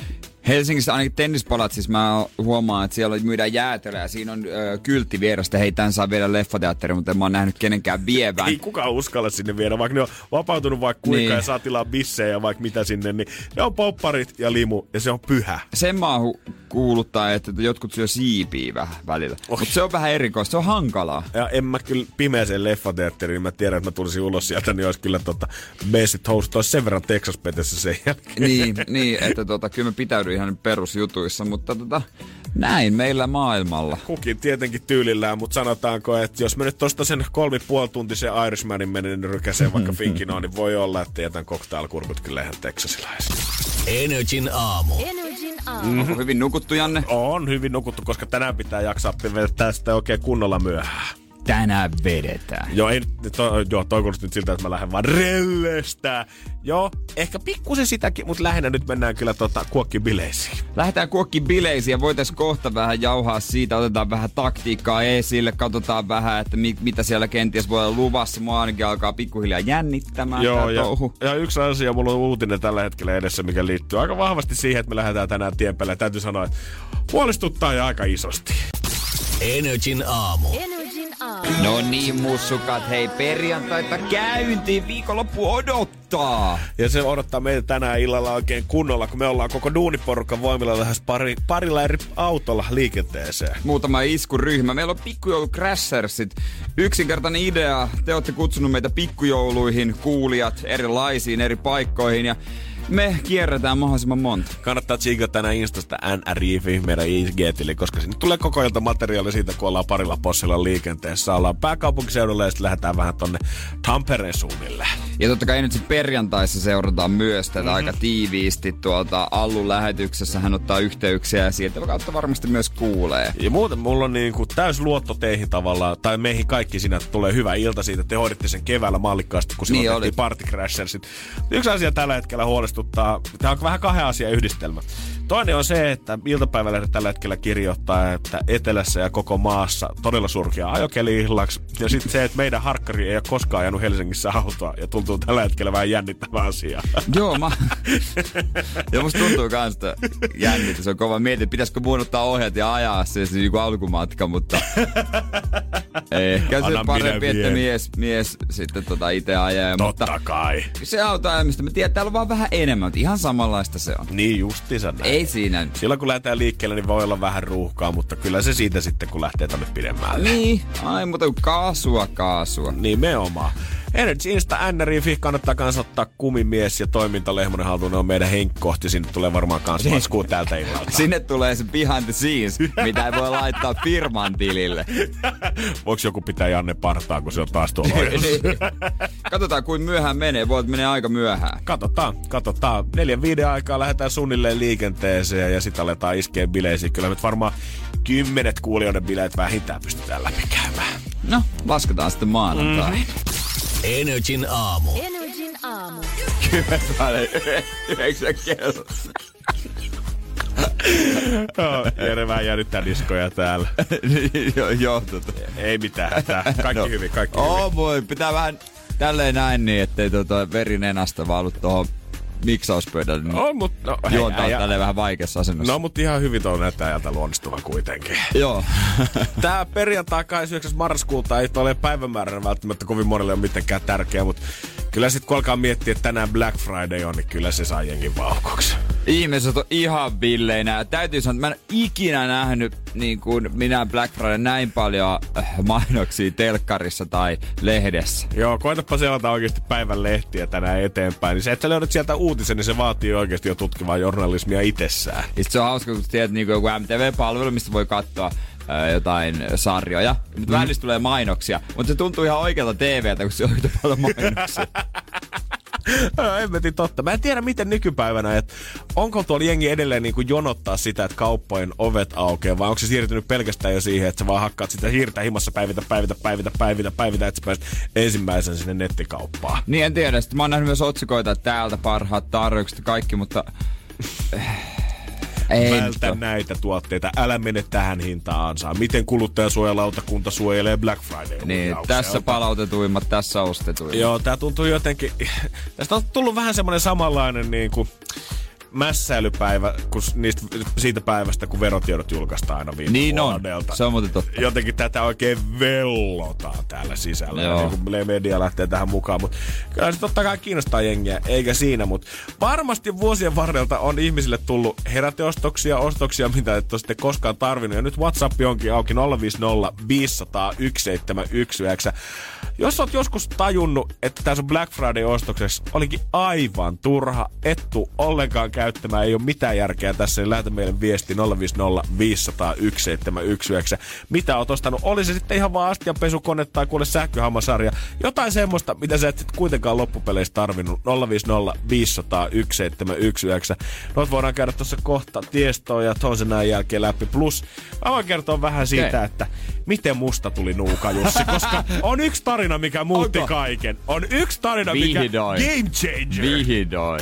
Helsingissä ainakin tennispalatsissa mä huomaan, että siellä myydään jäätelöä ja siinä on ö, kyltti vieressä, hei tän saa viedä leffateatteriin, mutta en mä oon nähnyt kenenkään vievän. Ei kukaan uskalla sinne viedä, vaikka ne on vapautunut vaikka kuinka Niin. ja saa tilaa bissejä ja vaikka mitä sinne, niin ne on popparit ja limu ja se on pyhä. Sen mä oon kuuluttaa, että jotkut syö siipiä vähän välillä. Oh. Mutta se on vähän erikoista, se on hankalaa. Ja en mä kyllä pimeäseen leffateatteriin, mä tiedän, että mä tulisin ulos sieltä, niin olisi kyllä tota, Basic Host olisi sen verran Texas petessä sen jälkeen. niin, niin, että tota, kyllä mä pitäydyin ihan perusjutuissa, mutta tota, näin meillä maailmalla. Kukin tietenkin tyylillään, mutta sanotaanko, että jos mä nyt tosta sen kolmi puoli tuntisen Irishmanin menen rykäseen vaikka Finkinoon, niin voi olla, että jätän cocktailkurkut kyllä ihan teksasilaisia. Energin aamu. Energin aamu. Mhm. Onko hyvin nukuttu, Janne? On hyvin nukuttu, koska tänään pitää jaksaa vetää sitä oikein kunnolla myöhään. Tänään vedetään. Joo, ei, to, joo, toi kuulosti nyt siltä, että mä lähden vaan rellestää. Joo, ehkä pikkusen sitäkin, mutta lähinnä nyt mennään kyllä tota, kuokkibileisiin. Lähdetään kuokki bileisiin ja voitais kohta vähän jauhaa siitä, otetaan vähän taktiikkaa esille, katsotaan vähän, että mi- mitä siellä kenties voi olla luvassa. Mua ainakin alkaa pikkuhiljaa jännittämään Joo, ja, touhu. ja yksi asia, mulla on uutinen tällä hetkellä edessä, mikä liittyy aika vahvasti siihen, että me lähdetään tänään tien päälle. Täytyy sanoa, että huolestuttaa ja aika isosti. Energin aamu. Energin aamu. No niin, mussukat, hei perjantaita käyntiin, viikonloppu odottaa. Ja se odottaa meitä tänään illalla oikein kunnolla, kun me ollaan koko duuniporukan voimilla lähes pari, parilla eri autolla liikenteeseen. Muutama iskuryhmä. Meillä on pikkujoulu Crashersit. Yksinkertainen idea. Te olette kutsunut meitä pikkujouluihin, kuulijat erilaisiin eri paikkoihin ja me kierretään mahdollisimman monta. Kannattaa tsiikata tänään Instasta NRIFI meidän IG-tili, koska sinne tulee koko ilta materiaali siitä, kun ollaan parilla possilla liikenteessä. Ollaan pääkaupunkiseudulla ja sitten lähdetään vähän tonne Tampereen suunnille. Ja totta kai nyt sit perjantaissa seurataan myös tätä mm-hmm. aika tiiviisti tuolta Allun lähetyksessä. Hän ottaa yhteyksiä ja sieltä kautta varmasti myös kuulee. Ja muuten mulla on niin kuin täys luotto teihin tavallaan, tai meihin kaikki siinä, että tulee hyvä ilta siitä. Te hoiditte sen keväällä mallikkaasti, kun silloin Niin tehtiin Party Crashersit. Yksi asia tällä hetkellä huolestuttaa, tämä on vähän kahden asian yhdistelmä. Toinen on se, että iltapäivälehdet tällä hetkellä kirjoittaa, että etelässä ja koko maassa todella surkea ajokeli illaksi. Ja sitten se, että meidän harkkari ei ole koskaan ajanut Helsingissä autoa ja tuntuu tällä hetkellä vähän jännittävä asia. Joo, mä... ja musta tuntuu kans, että jännitä. Se on kova mieti, pitäisikö mun ottaa ohjat ja ajaa se siis niinku alkumatka, mutta... Ehkä se Anna parempi, että mies, mies sitten tota itse ajaa. Totta Mutta kai. se autoajamista, mä tiedän, täällä on vaan vähän enemmän, mutta ihan samanlaista se on. Niin justiinsa näin. Ei siinä. Silloin kun lähdetään liikkeelle, niin voi olla vähän ruuhkaa, mutta kyllä se siitä sitten, kun lähtee tonne pidemmälle. Niin, ai mutta kaasua, kaasua. Nimenomaan. Energy Insta NRI kannattaa kans ottaa kumimies ja toimintalehmonen haltuun. Ne on meidän henkkohti. Sinne tulee varmaan kans matskuu tältä illalta. Sinne tulee se behind the scenes, mitä ei voi laittaa firman tilille. Voiko joku pitää Janne partaa, kun se on taas tuolla? Niin. Katsotaan, kuin myöhään menee. Voit menee aika myöhään. Katsotaan, katsotaan. Neljän viiden aikaa lähdetään suunnilleen liikenteeseen ja sitten aletaan iskeen bileisiin. Kyllä nyt varmaan kymmenet kuulijoiden bileet vähintään pystytään läpikäymään. No, lasketaan sitten maanantai. Mm. Energin aamu. Energin aamu. Yhdeksän kello. Jere vähän jännittää diskoja täällä. joo, joo, tota. Ei mitään hätää. Kaikki No. hyvin, kaikki hyvin. Oh voi, pitää vähän tälleen näin niin, ettei tota veri nenästä valu tuohon miksauspöydälle. Niin On, mutta no, hei, juontaa äijä- tälleen vähän vaikeassa asennossa. No, mutta ihan hyvin tuo näyttää ajalta luonnistuvan kuitenkin. Joo. Tää perjantai 29. marraskuuta ei ole päivämääränä välttämättä kovin monelle ole mitenkään tärkeä, mutta kyllä sitten kun alkaa miettiä, että tänään Black Friday on, niin kyllä se saa jengin vauhkoksi. Ihmiset on ihan villeinä. Täytyy sanoa, että mä en ikinä nähnyt niin kuin minä Black Friday näin paljon äh, mainoksia telkkarissa tai lehdessä. Joo, koetapa seurata oikeasti päivän lehtiä tänään eteenpäin. Niin se, että löydät sieltä uutisen, niin se vaatii oikeasti jo tutkivaa journalismia itsessään. Ja sit se on hauska, kun tiedät niin joku MTV-palvelu, mistä voi katsoa jotain sarjoja. Mutta mm. välistä tulee mainoksia. Mutta se tuntuu ihan oikealta TVltä, kun se on yhtä paljon mainoksia. Hemmetin totta. Mä en tiedä miten nykypäivänä, että onko tuolla jengi edelleen niin kuin jonottaa sitä, että kauppojen ovet aukeaa, vai onko se siirtynyt pelkästään jo siihen, että sä vaan hakkaat sitä hiirtä himassa päivitä, päivitä, päivitä, päivitä, päivitä, että sä pääset ensimmäisen sinne nettikauppaan. niin en tiedä. Sitten mä oon nähnyt myös otsikoita, että täältä parhaat tarjoukset ja kaikki, mutta... Ei Vältä oo. näitä tuotteita, älä mene tähän hintaan saa. Miten kuluttajasuojalautakunta suojelee Black Friday Niin, tässä palautetuimmat, tässä ostetuimmat. Joo, tää tuntuu jotenkin... Tästä on tullut vähän semmonen samanlainen niin kuin mässäilypäivä kuin niistä, siitä päivästä, kun verotiedot julkaistaan aina viime Niin on, vuodelta. se on muuten totta. Jotenkin tätä oikein vellotaan täällä sisällä. Joo. Niin kuin media lähtee tähän mukaan, mutta kyllä se totta kai kiinnostaa jengiä, eikä siinä. Mutta varmasti vuosien varrelta on ihmisille tullut heräteostoksia, ostoksia, mitä et ole sitten koskaan tarvinnut. Ja nyt WhatsApp onkin auki 050 500 1719. Jos oot joskus tajunnut, että tässä on Black Friday-ostoksessa olikin aivan turha, et tuu ollenkaan käyttämään, ei ole mitään järkeä tässä, niin lähetä meille viesti 050 500 1719. Mitä oot ostanut? Oli se sitten ihan vaan astianpesukone tai kuule sähköhammasarja. Jotain semmoista, mitä sä et sit kuitenkaan loppupeleissä tarvinnut. 050 500 1719. Noit voidaan käydä tuossa kohta tiestoa ja ton sen näin jälkeen läpi. Plus, mä voin kertoa vähän siitä, Okei. että miten musta tuli nuuka Jussi, koska on yksi tarina, mikä muutti Onko? kaiken. On yksi tarina, mikä Vihdoin. game changer. Vihdoin.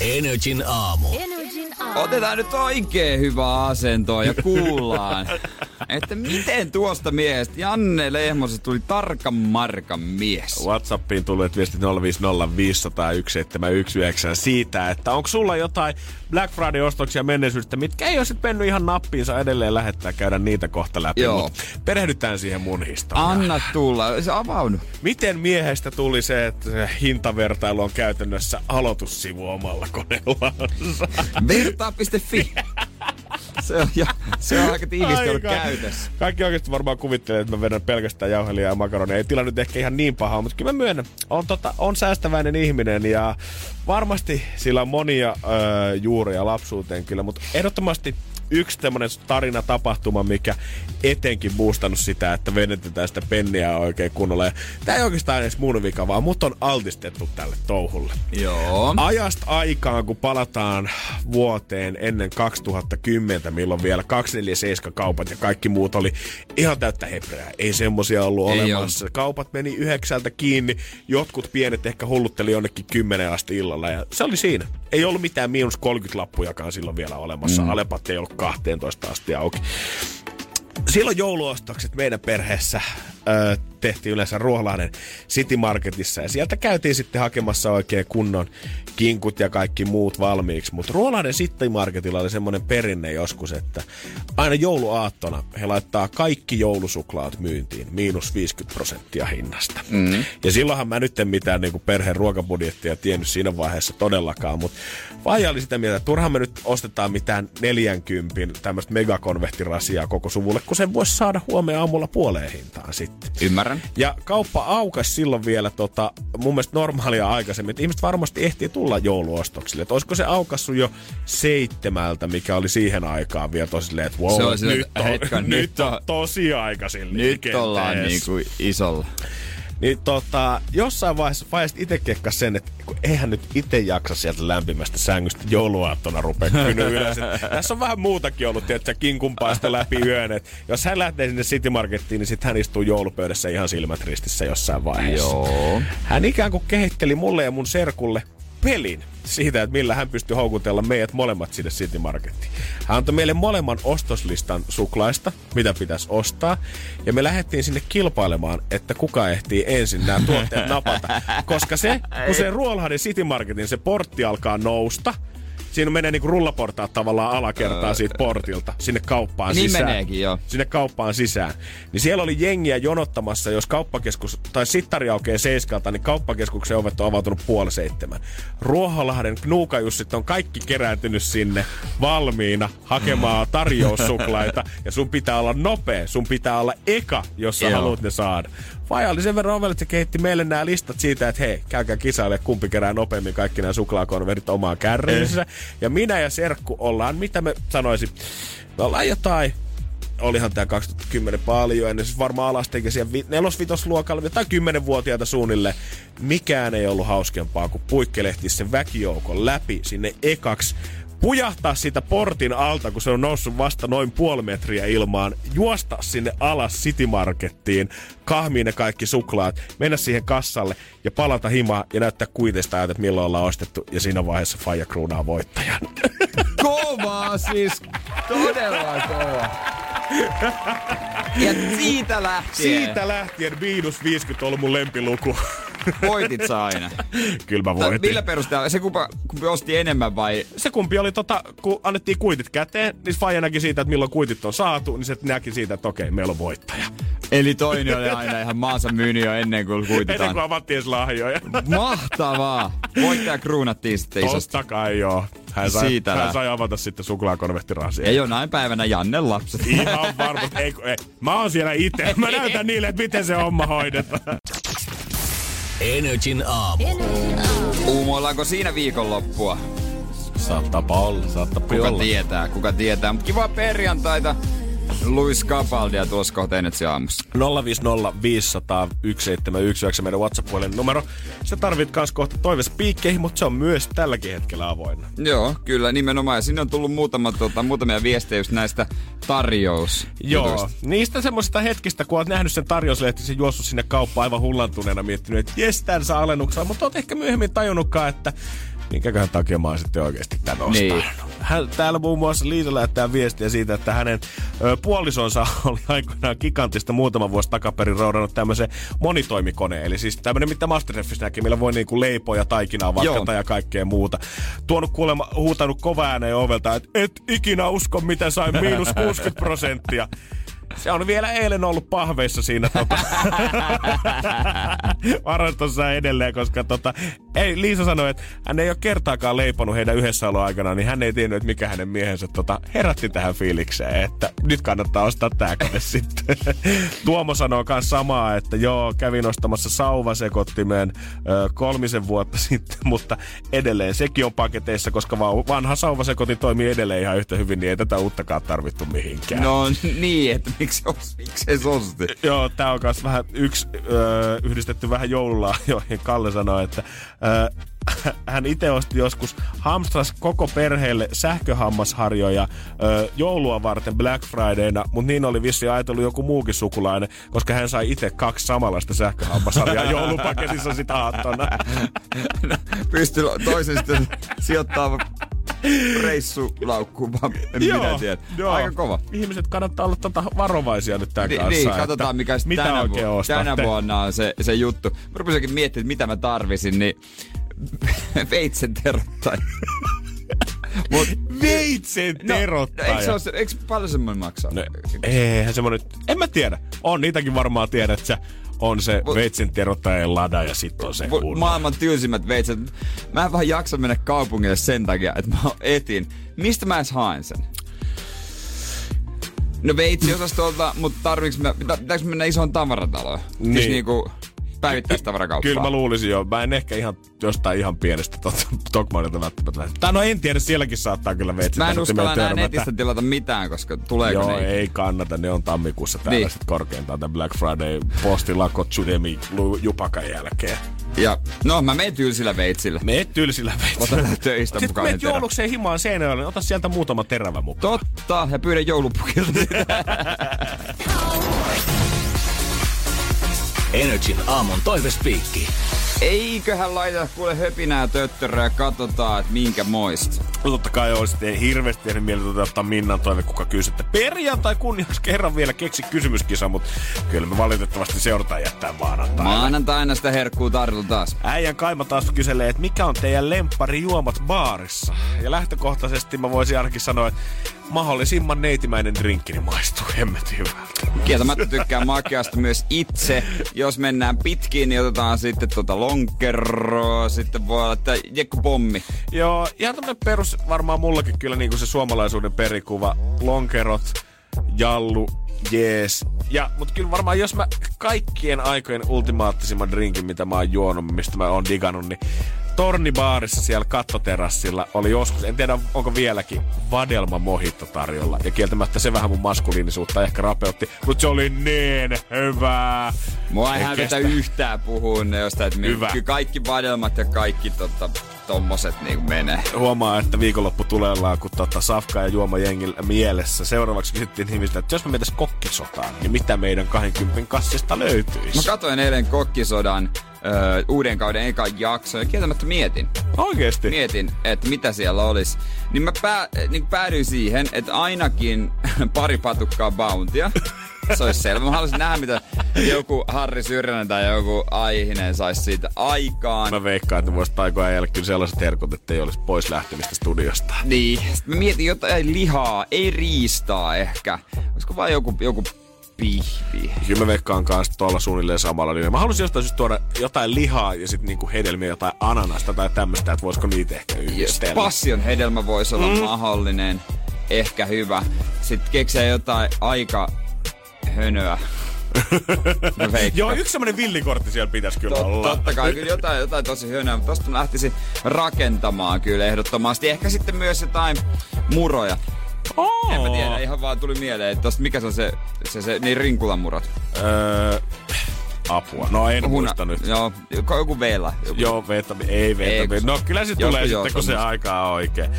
Energin aamu. Energin aamu. Otetaan nyt oikein hyvä asento ja kuullaan, että miten tuosta miehestä Janne Lehmosesta tuli tarkan markan mies. Whatsappiin tulleet viestit 050 500 1719 siitä, että onko sulla jotain Black Friday-ostoksia menneisyydestä, mitkä ei ole sitten mennyt ihan nappiinsa edelleen lähettää käydä niitä kohta läpi. Joo. Mut perehdytään siihen mun historiaan. Anna tulla. Se avaunut. Miten miehestä tuli se, että se hintavertailu on käytännössä aloitussivu omalla koneellansa? Vertaa.fi. Se on, jo, se on aika tiivisti ollut käytössä. Kaikki oikeasti varmaan kuvittelee, että mä vedän pelkästään jauhelia ja makaronia. Ei tilanne nyt ehkä ihan niin paha, mutta kyllä mä myönnän. On, tota, on säästäväinen ihminen ja varmasti sillä on monia öö, juuria lapsuuteen kyllä, mutta ehdottomasti yksi tämmöinen tarina, tapahtuma, mikä etenkin boostannut sitä, että venetetään sitä penniä oikein kunnolla. Ja tää ei oikeastaan edes mun vika, vaan mut on altistettu tälle touhulle. Joo. Ajasta aikaan, kun palataan vuoteen ennen 2010, milloin vielä 247-kaupat ja kaikki muut oli ihan täyttä hepreää. Ei semmosia ollut Ei olemassa. Kaupat meni yhdeksältä kiinni, jotkut pienet ehkä hullutteli jonnekin 10 asti illalla ja se oli siinä. Ei ollut mitään miinus 30 lappujakaan silloin vielä olemassa. Mm. Alepat ei ollut 12 asti auki. Silloin jouluostokset meidän perheessä ö, tehtiin yleensä Ruoholahden City Marketissa ja sieltä käytiin sitten hakemassa oikein kunnon kinkut ja kaikki muut valmiiksi. Mutta Ruoholahden City Marketilla oli semmoinen perinne joskus, että aina jouluaattona he laittaa kaikki joulusuklaat myyntiin, miinus 50 prosenttia hinnasta. Mm. Ja silloinhan mä nyt en mitään niin kuin perheen ruokabudjettia tiennyt siinä vaiheessa todellakaan, mutta Vaija oli sitä mieltä, että turhaan me nyt ostetaan mitään 40 tämmöistä megakonvehtirasiaa koko suvulle, kun sen voisi saada huomenna aamulla puoleen hintaan sitten. Ymmärrän. Ja kauppa aukas silloin vielä tota, mun mielestä normaalia aikaisemmin, että ihmiset varmasti ehtii tulla jouluostoksille. Että olisiko se aukassut jo seitsemältä, mikä oli siihen aikaan vielä tosi silleen, että wow, Se silleen, nyt, on, hetken, nyt, nyt on, on- tosi aikaisin Nyt ollaan niinku isolla. Niin tota, jossain vaiheessa vaiheessa itse kekkas sen, että kun eihän nyt itse jaksa sieltä lämpimästä sängystä jouluaattona rupea kyny ylös. Tässä on vähän muutakin ollut, että kinkunpaista läpi yön. Et jos hän lähtee sinne City Markettiin, niin sitten hän istuu joulupöydässä ihan silmät ristissä jossain vaiheessa. Joo. Hän ikään kuin kehitteli mulle ja mun serkulle pelin siitä, että millä hän pystyi houkutella meidät molemmat sinne City Markettiin. Hän antoi meille molemman ostoslistan suklaista, mitä pitäisi ostaa. Ja me lähdettiin sinne kilpailemaan, että kuka ehtii ensin nämä tuotteet napata. Koska se, kun se Ruolahden City Marketin se portti alkaa nousta, Siinä menee niinku rullaportaat tavallaan alakertaa siitä portilta sinne kauppaan Niin sisään. meneekin, joo. Sinne kauppaan sisään. Niin siellä oli jengiä jonottamassa, jos kauppakeskus, tai sittari aukeaa seiskalta, niin kauppakeskuksen ovet on avautunut puoli seitsemän. Ruoholahden knuukajussit on kaikki kerääntynyt sinne valmiina hakemaan tarjoussuklaita. ja sun pitää olla nopea, sun pitää olla eka, jos sä haluat ne saada. Vai oli sen verran ovelle, että se kehitti meille nämä listat siitä, että hei, käykää kisaille, kumpi kerää nopeammin kaikki nämä suklaakonverit omaan kärriinsä. Ja minä ja Serkku ollaan, mitä me sanoisin, me ollaan jotain olihan tämä 2010 paljon ennen, siis varmaan alasteikäisiä vi- nelosvitosluokalla tai 10-vuotiaita suunnilleen. Mikään ei ollut hauskempaa, kuin puikkelehti sen väkijoukon läpi sinne ekaksi pujahtaa siitä portin alta, kun se on noussut vasta noin puoli metriä ilmaan, juosta sinne alas City Markettiin, kahmiin ne kaikki suklaat, mennä siihen kassalle ja palata himaan ja näyttää kuiteista ajat, että milloin ollaan ostettu ja siinä vaiheessa Faija kruunaa voittajan. Kovaa siis. Todella kova. Ja siitä lähtien Siitä lähtien miinus 50 on ollut mun lempiluku. Voitit sä aina. Kyllä mä voitin. Millä perusteella? Se kumpa, kumpi osti enemmän vai? se kumpi oli tota, kun annettiin kuitit käteen, niin Faija näki siitä, että milloin kuitit on saatu, niin se näki siitä, että okei, meillä on voittaja. Eli toinen oli aina ihan maansa myynyt jo ennen kuin Ennen kuititaan. kuin avattiin edes lahjoja. Mahtavaa! Voittaja kruunattiin sitten isosti. Totta kai joo. Hän sai, Siitä hän sai avata sitten suklaakonvehtirasia. Ja jonain päivänä Janne lapset. Ihan varmasti. Ei, ei. Mä oon siellä itse. Mä näytän niille, että miten se homma hoidetaan. Energin aamu. Uumoillaanko siinä viikonloppua? Saattaa olla, saattaa Kuka tietää, kuka tietää. Mutta kiva perjantaita. Luis Capaldia tuossa kohta Energy aamussa. 050 500 1719 meidän WhatsApp-puolen numero. Se tarvit kans kohta toivespiikkeihin, mutta se on myös tälläkin hetkellä avoinna. Joo, kyllä nimenomaan. Ja sinne on tullut muutama, tota, muutamia viestejä just näistä tarjous. Joo, niistä semmoisista hetkistä, kun oot nähnyt sen tarjouslehtisen juossut sinne kauppaan aivan hullantuneena miettinyt, että jes, tän saa alennuksella, mutta oot ehkä myöhemmin tajunnutkaan, että minkäköhän takia mä oon sitten oikeasti tän ostanut. Niin. Hän, täällä muun muassa Liisa lähettää viestiä siitä, että hänen ö, puolisonsa oli aikoinaan gigantista muutama vuosi takaperin roudannut tämmöisen monitoimikoneen. Eli siis tämmöinen, mitä Masterchefissä näkee, millä voi niinku leipoja, taikinaa Joo. ja kaikkea muuta. Tuonut kuulemma, huutanut kova ääneen ovelta, että et ikinä usko, mitä sain miinus 60 prosenttia. Se on vielä eilen ollut pahveissa siinä tota, varastossa edelleen, koska tota, ei, Liisa sanoi, että hän ei ole kertaakaan leiponut heidän yhdessäolon aikana, niin hän ei tiennyt, että mikä hänen miehensä tota, herätti tähän fiilikseen, että nyt kannattaa ostaa tää kone sitten. Tuomo sanoo myös samaa, että joo, kävin ostamassa sauvasekottimeen ö, kolmisen vuotta sitten, mutta edelleen sekin on paketeissa, koska vanha sauvasekotin toimii edelleen ihan yhtä hyvin, niin ei tätä uuttakaan tarvittu mihinkään. No niin, että miksi, os, se osti? Joo, tää on myös vähän yksi öö, yhdistetty vähän joululahjoihin. Kalle sanoi, että öö, hän itse osti joskus hamstras koko perheelle sähköhammasharjoja öö, joulua varten Black Fridayna, mutta niin oli vissi ajatellut joku muukin sukulainen, koska hän sai itse kaksi samanlaista sähköhammasharjaa joulupaketissa sitä aattona. No, Pystyy toisen sitten sijoittaa reissulaukkuun, vaan en minä tiedä. Aika kova. Ihmiset kannattaa olla tota varovaisia nyt tämän Ni, kanssa. niin, katsotaan mikä mitä tänä, oikein vu- ostatte. tänä vuonna on se, se juttu. Mä rupesinkin miettimään, että mitä mä tarvisin, niin veitsen terottaja. Mut, Veitsen no, terottaja. eikö, se eikö paljon semmoinen maksaa? No, eihän semmonen, en mä tiedä. On niitäkin varmaan tiedät, että on se Mut- veitsen terottajan lada ja sitten on se Mu- kunnon. maailman tylsimmät veitset. Mä en vaan jaksa mennä kaupungille sen takia, että mä etin. Mistä mä edes haen sen? No veitsiosastolta, mutta tarviiks mä, pitä- pitääkö mennä isoon tavarataloon? Niin. Siis Niin. niinku päivittäistavarakauppaan. Kyllä mä luulisin jo. Mä en ehkä ihan jostain ihan pienestä Dogmanilta välttämättä lähde. Tai no en tiedä, sielläkin saattaa kyllä veitsen Mä en uskalla enää netistä tilata mitään, koska tuleeko Joo, ne? ei kannata. Ne on tammikuussa täällä Niin. korkeintaan tämän Black Friday postilakot Tsudemi Lu- Jupakan jälkeen. Ja, no mä menen tylsillä veitsillä. Me tylsillä veitsillä. Otan töistä Sitten mukaan terät. joulukseen himaan Seinäjoelle, niin ota sieltä muutama terävä mukaan. Totta, ja pyydän joulupukilta. Energin aamun toivespiikki. Eiköhän laita kuule höpinää töttörää ja katsotaan, että minkä moista. No totta kai olisi hirveästi tehnyt mieli toteuttaa Minnan toive, kuka kysyi, että perjantai kunniaksi kerran vielä keksi kysymyskisa, mutta kyllä me valitettavasti seurataan jättää maanantaina. Maanantaina sitä herkkuu tarjolla taas. Äijän Kaima taas kyselee, että mikä on teidän lemppari juomat baarissa. Ja lähtökohtaisesti mä voisin ainakin sanoa, että mahdollisimman neitimäinen drinkki niin maistuu hemmetin hyvältä. Kieltämättä tykkään makeasta myös itse. Jos mennään pitkiin, niin otetaan sitten tota lonkeroa. Sitten voi olla, että jekku pommi. Joo, ihan tämmönen perus varmaan mullakin kyllä niin kuin se suomalaisuuden perikuva. Lonkerot, jallu, jees. Ja, mut kyllä varmaan jos mä kaikkien aikojen ultimaattisimman drinkin, mitä mä oon juonut, mistä mä oon digannut, niin Tornibaarissa siellä kattoterassilla oli joskus, en tiedä onko vieläkin, vadelma mojitto tarjolla. Ja kieltämättä se vähän mun maskuliinisuutta ehkä rapeutti, mutta se oli niin hyvää. Mua ei hävetä yhtään puhua ne jostain, että Hyvä. kyllä kaikki vadelmat ja kaikki tota, tommoset niin menee. Huomaa, että viikonloppu tulellaan, kun tota Safka ja Juoma jengillä mielessä. Seuraavaksi kysyttiin ihmistä, että jos me mentäis kokkisotaan, niin mitä meidän 20 kassista löytyisi? Mä katsoin eilen kokkisodan öö, uuden kauden ekan jakson ja kieltämättä mietin. Oikeesti? Mietin, että mitä siellä olisi. Niin mä pää, niin päädyin siihen, että ainakin pari patukkaa bountia. Se olisi selvä. Mä haluaisin nähdä, mitä joku Harri Syrjänen tai joku Aihinen saisi siitä aikaan. Mä veikkaan, että voisi taikoa kyllä sellaiset herkut, että ei olisi pois lähtemistä studiosta. Niin. Sitten mä mietin jotain lihaa, ei riistaa ehkä. Olisiko vaan joku, joku pihvi? Kyllä mä veikkaan kanssa tuolla suunnilleen samalla linjalla. Mä haluaisin jostain syystä tuoda jotain lihaa ja sitten niinku hedelmiä, jotain ananasta tai tämmöistä, että voisiko niitä ehkä yhdistellä. Passion hedelmä voisi olla mm. mahdollinen. Ehkä hyvä. Sitten keksiä jotain aika hönöä. Joo, yksi semmonen villikortti siellä pitäisi kyllä Tot, olla. totta kai, kyllä jotain, jotain tosi hönöä, mutta tosta mä lähtisin rakentamaan kyllä ehdottomasti. Ehkä sitten myös jotain muroja. Oh. En mä tiedä, ihan vaan tuli mieleen, että tosta mikä se on se, se, se niin rinkulamurot. Öö, apua. No en muista nyt. Joo, joku- joku veellä. Joku. Joo, vetami. Ei kun- No kyllä se Joku tulee joo, sitten, kun se aika on oikein.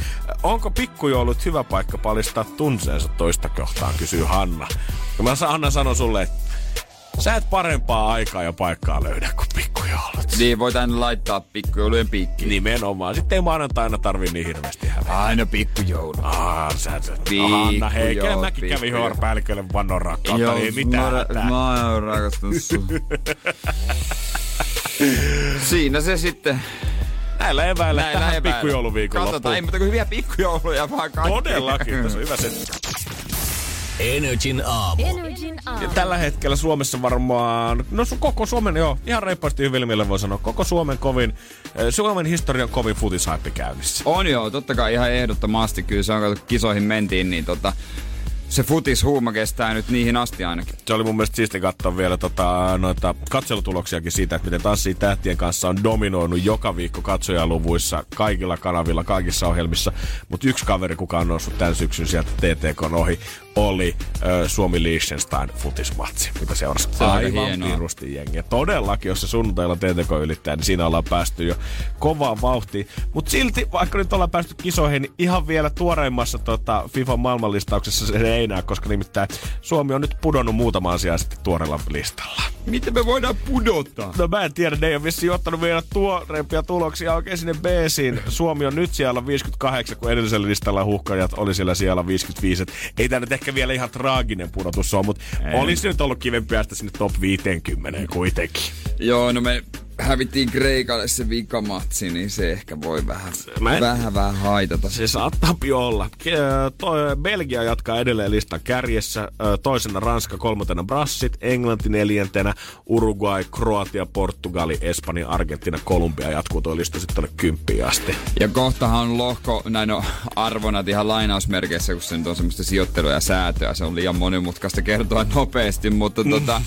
Onko pikkujoulut hyvä paikka palistaa tunseensa toista kohtaan, kysyy Hanna. Ja mä Hanna sanon sulle, että sä et parempaa aikaa ja paikkaa löydä kuin pikkujoulut. Niin, voit aina laittaa pikkujoulujen piikkiin. Nimenomaan. Sitten ei maanantaina tarvi niin hirveästi hävetä. Aina pikkujoulu. Ah, sä, sä. Pikkujoulut, Hanna, hei, kyllä mäkin kävin. HR-päällikölle vannon rakkautta, ei mitään. mä, mä oon rakastunut sun. Siinä se sitten. Näillä eväillä Näillä tähän eväillä. pikkujouluviikon Katsotaan, ei mutta hyviä pikkujouluja vaan kaikki. Todellakin, tässä on hyvä se. Energin aamu. Energin aamu. Ja tällä hetkellä Suomessa varmaan, no su- koko Suomen, joo, ihan reippaasti hyvillä voi sanoa, koko Suomen kovin, eh, Suomen historian kovin futishaippi käynnissä. On joo, totta kai ihan ehdottomasti. Kyllä se on, kun kisoihin mentiin, niin tota, se futishuuma kestää nyt niihin asti ainakin. Se oli mun mielestä siisti katsoa vielä tota, noita katselutuloksiakin siitä, että miten Tanssii tähtien kanssa on dominoinut joka viikko katsojaluvuissa, kaikilla kanavilla, kaikissa ohjelmissa. Mutta yksi kaveri, kuka on noussut tämän syksyn sieltä TTK ohi, oli ö, Suomi Liechtenstein futismatsi, mitä seurasi Se aivan pirusti jengiä. Todellakin, jos se sunnuntailla TTK ylittää, niin siinä ollaan päästy jo kovaan vauhtiin. Mutta silti, vaikka nyt ollaan päästy kisoihin, niin ihan vielä tuoreimmassa tota, FIFA maailmanlistauksessa se ei enää, koska nimittäin Suomi on nyt pudonnut muutama asia sitten tuoreella listalla. Miten me voidaan pudottaa? No mä en tiedä, ne ei ole vissiin ottanut vielä tuoreimpia tuloksia oikein sinne B-siin. Suomi on nyt siellä 58, kun edellisellä listalla huhkajat oli siellä siellä 55. Et ei tämä nyt ehkä vielä ihan traaginen pudotus ole, mutta olisi nyt ollut kivempi päästä sinne top 50 kuitenkin. Joo, no me hävittiin Kreikalle se vikamatsi, niin se ehkä voi vähän, Mä en- vähän, vähän haitata. Se saattaa olla. Ke- toi- Belgia jatkaa edelleen listan kärjessä. Ö, Toisena Ranska, kolmantena Brassit, Englanti neljäntenä, Uruguay, Kroatia, Portugali, Espanja, Argentina, Kolumbia jatkuu tuo lista sitten tuonne kymppiin asti. Ja kohtahan on lohko, näin on arvonat ihan lainausmerkeissä, kun se nyt on semmoista sijoittelua ja säätöä. Se on liian monimutkaista kertoa nopeasti, mutta tota,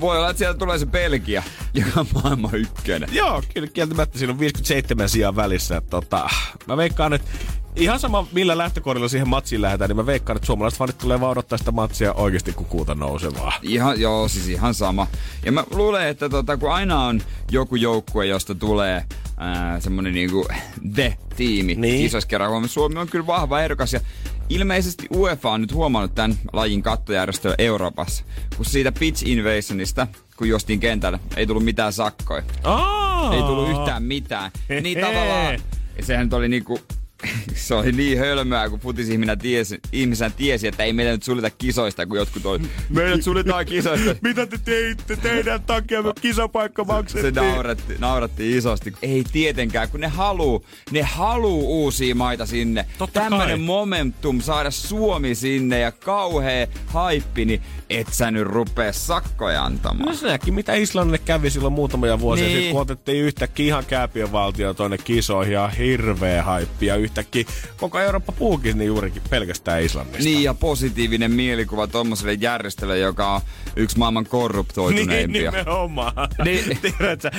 voi olla, että sieltä tulee se Belgia, joka on maailman ykkönen. Joo, kyllä kieltämättä siinä on 57 sijaa välissä. Tota, mä veikkaan, että ihan sama millä lähtökohdilla siihen matsiin lähdetään, niin mä veikkaan, että suomalaiset fanit tulee vaan odottaa sitä matsia oikeasti kuin kuuta nousevaa. Ihan, joo, siis ihan sama. Ja mä luulen, että tota, kun aina on joku joukkue, josta tulee ää, semmonen niinku the-tiimi Niin. kisoissa kerran huomioon. Suomi on kyllä vahva ehdokas ja ilmeisesti UEFA on nyt huomannut tämän lajin kattojärjestöä Euroopassa, kun siitä pitch invasionista, kun juostiin kentälle, ei tullut mitään sakkoja. Aa! Ei tullut yhtään mitään. Niin tavallaan, sehän nyt oli niinku, se oli niin hölmöä, kun futisihmisenä tiesi, ihmisenä tiesi, että ei meitä nyt suljeta kisoista, kun jotkut oli, meidät suljetaan kisoista. Mitä te teitte? Teidän takia me kisapaikka Se maksettiin. nauratti, nauratti isosti. Ei tietenkään, kun ne haluu, ne haluu uusia maita sinne. Totta Tämmönen kai. momentum saada Suomi sinne ja kauhea haippi, niin et sä nyt rupee sakkoja antamaan. No se näki, mitä Islannille kävi silloin muutamia vuosia Niin. sitten, kun otettiin yhtäkkiä ihan kääpien valtio tuonne kisoihin ja hirveä haippi. Ja yhtäkkiä koko Eurooppa puhukin niin juurikin pelkästään Islannista. Niin ja positiivinen mielikuva tommoselle järjestölle, joka on yksi maailman niin korruptoituneimpia. nimenomaan. Niin. Tiedätkö,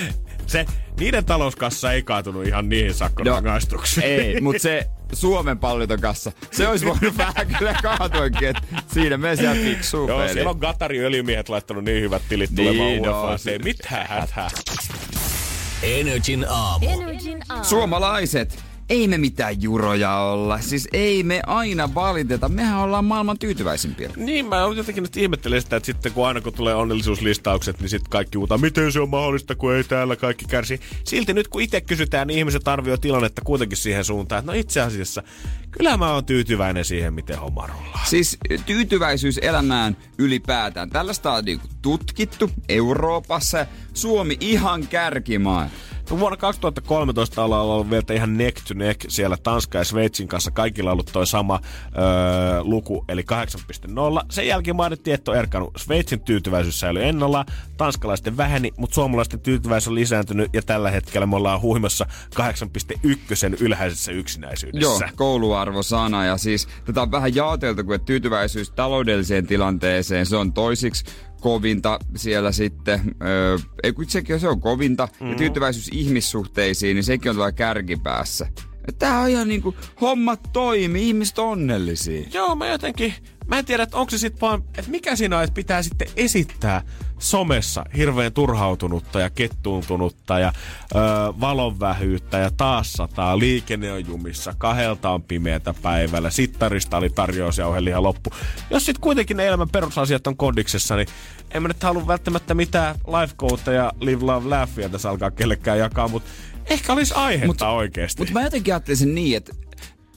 se, niiden talouskassa ei kaatunut ihan niihin sakkorangaistuksiin. ei, mutta se Suomen palliton kassa, se olisi voinut vähän kyllä kaatuakin, että siinä me siellä fiksuu Joo, peli. siellä on Qatarin öljymiehet laittanut niin hyvät tilit Niin, tulemaan no, se- mitään hätää. Energin aamu. Energin aamu. Suomalaiset, ei me mitään juroja olla. Siis ei me aina valiteta. Mehän ollaan maailman tyytyväisimpiä. Niin, mä jotenkin nyt ihmettelen sitä, että sitten kun aina kun tulee onnellisuuslistaukset, niin sitten kaikki huutaa, miten se on mahdollista, kun ei täällä kaikki kärsi. Silti nyt kun itse kysytään, niin ihmiset arvioi tilannetta kuitenkin siihen suuntaan, että no itse asiassa, kyllä mä oon tyytyväinen siihen, miten homma rullaa. Siis tyytyväisyys elämään ylipäätään. Tällaista on tutkittu Euroopassa. Suomi ihan kärkimaa. Vuonna 2013 ollaan ollut vielä ihan neck to neck siellä Tanska ja Sveitsin kanssa. Kaikilla on ollut toi sama öö, luku, eli 8.0. Sen jälkeen mainittiin, että on erkannut. Sveitsin tyytyväisyys säilyi ennolla, tanskalaisten väheni, mutta suomalaisten tyytyväisyys on lisääntynyt ja tällä hetkellä me ollaan huimassa 8.1 ylhäisessä yksinäisyydessä. Joo, kouluarvosana. Ja siis tätä on vähän jaoteltu, kun tyytyväisyys taloudelliseen tilanteeseen, se on toisiksi kovinta siellä sitten. Öö, ei kun sekin se on kovinta. Mm. Ja tyytyväisyys ihmissuhteisiin, niin sekin on tuolla kärkipäässä. Tää on ihan niinku, hommat toimii, ihmiset on onnellisia. Joo, mä jotenkin, mä en tiedä, että onko se sitten vaan, että mikä siinä on, että pitää sitten esittää somessa hirveän turhautunutta ja kettuuntunutta ja öö, valonvähyyttä ja taas sataa, liikenne on jumissa, kahdelta on pimeätä päivällä, sittarista oli tarjous ja ihan loppu. Jos sitten kuitenkin ne elämän perusasiat on kodiksessa, niin en mä nyt halua välttämättä mitään life ja live, love, laughia tässä alkaa kellekään jakaa, mutta ehkä olisi aihetta Mut- oikeasti. Mutta mä jotenkin ajattelisin niin, että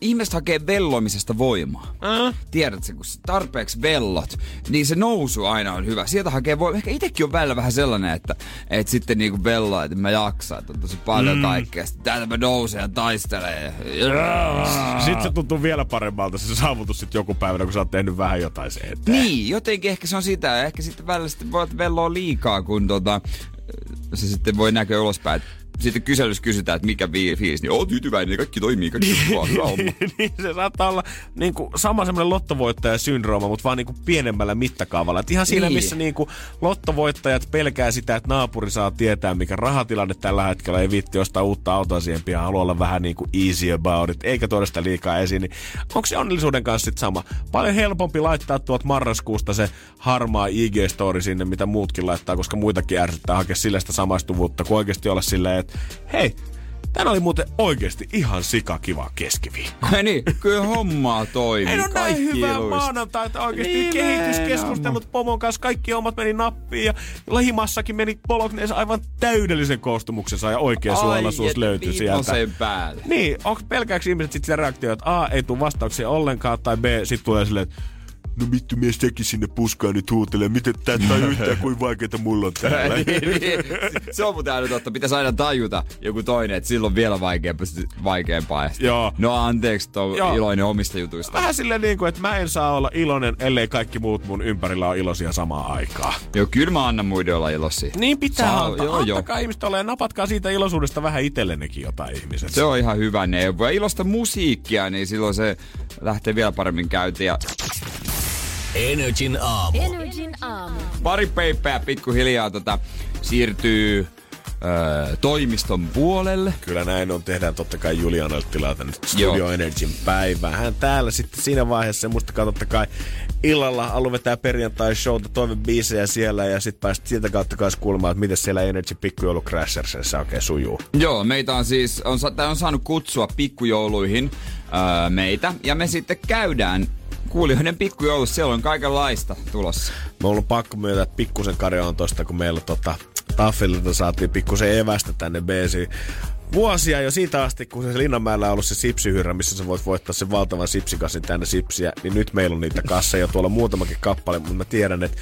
ihmiset hakee vellomisesta voimaa. Äh? Tiedätkö, kun tarpeeksi vellot, niin se nousu aina on hyvä. Sieltä hakee voimaa. Ehkä itsekin on välillä vähän sellainen, että, että sitten niinku velloa, että mä jaksan, että on tosi paljon mm. kaikkea. Sitten täältä mä nousen ja taistelen. Sitten se tuntuu vielä paremmalta se saavutus sitten joku päivänä, kun sä oot tehnyt vähän jotain se eteen. Niin, jotenkin ehkä se on sitä. Ja ehkä sitten välillä sitten voit velloa liikaa, kun tota, se sitten voi näkyä ulospäin. Sitten kyselyssä kysytään, että mikä fiilis, niin oot tyytyväinen, niin kaikki toimii, kaikki on hyvä homma. niin se saattaa olla niin kuin, sama semmoinen lottovoittajasyndrooma, mutta vaan niin kuin pienemmällä mittakaavalla. Et ihan siinä, Niin. missä niin kuin, lottovoittajat pelkää sitä, että naapuri saa tietää, mikä rahatilanne tällä hetkellä ei viitti ostaa uutta autoa siihen pian, haluaa olla vähän niin kuin easy about it, eikä tuoda sitä liikaa esiin. Niin onko se onnellisuuden kanssa sit sama? Paljon helpompi laittaa tuolta marraskuusta se harmaa IG-story sinne, mitä muutkin laittaa, koska muitakin ärsyttää hakea sillä sitä samaistuvuutta, kuin oikeasti olla silleen, että hei, Tänä oli muuten oikeasti ihan sikakiva keskiviikko. Ai niin, kyllä hommaa toimii. Ei ole näin Kaikki hyvää iloista. maanantaita oikeasti. Niin Kehityskeskustelut pomon kanssa, kaikki omat meni nappiin ja Lahimassakin meni Bolognese aivan täydellisen koostumuksensa ja oikea suolaisuus löytyi sieltä. päälle. Niin, onko pelkääks ihmiset sitten sitä reaktiota, että A, ei tule vastauksia ollenkaan, tai B, sit tulee silleen, että no vittu mies teki sinne puskaan nyt huutelee, miten tää ei tajua yhtään kuin vaikeeta mulla on täällä. Niin, niin. se on muuten aina totta. Pitäisi aina tajuta joku toinen, että silloin vielä vaikeampaa, vaikeampaa. Joo. No anteeksi, Joo. iloinen omista jutuista. Vähän silleen niin kuin, että mä en saa olla iloinen, ellei kaikki muut mun ympärillä ole iloisia samaan aikaan. Joo, kyllä mä annan muiden olla iloisia. Niin pitää Saa- antaa. joo, joo. Antakaa ihmistä olla ja napatkaa siitä iloisuudesta vähän itsellennekin jotain ihmiset. Se on ihan hyvä neuvo. Ja ilosta musiikkia, niin silloin se lähtee vielä paremmin käyntiin. Ja Energin aamu. Energin aamu. pari peippää pikkuhiljaa tota, siirtyy öö, toimiston puolelle. Kyllä näin on. Tehdään totta kai Julianalle tilaa tänne Studio Joo. Energyn päivään. Hän täällä sitten siinä vaiheessa muistakaa totta kai illalla alu vetää perjantai showta, toivebiisejä siellä ja sitten päästä sieltä kautta kanssa kuulemaan, että miten siellä Energy pikkujoulu Crashersissa oikein sujuu. Joo, meitä on siis, on, on saanut kutsua pikkujouluihin öö, meitä. Ja me sitten käydään kuulijoiden pikkujoulussa. Siellä on kaikenlaista tulossa. Me on ollut pakko myöntää, pikkusen Kari on tosta, kun meillä tota, Taffelilta saatiin pikkusen evästä tänne beesiin. Vuosia jo siitä asti, kun se Linnanmäellä on ollut se sipsihyrrä, missä sä voit voittaa sen valtavan sipsikassin tänne sipsiä, niin nyt meillä on niitä kasseja tuolla muutamakin kappale, mutta mä tiedän, että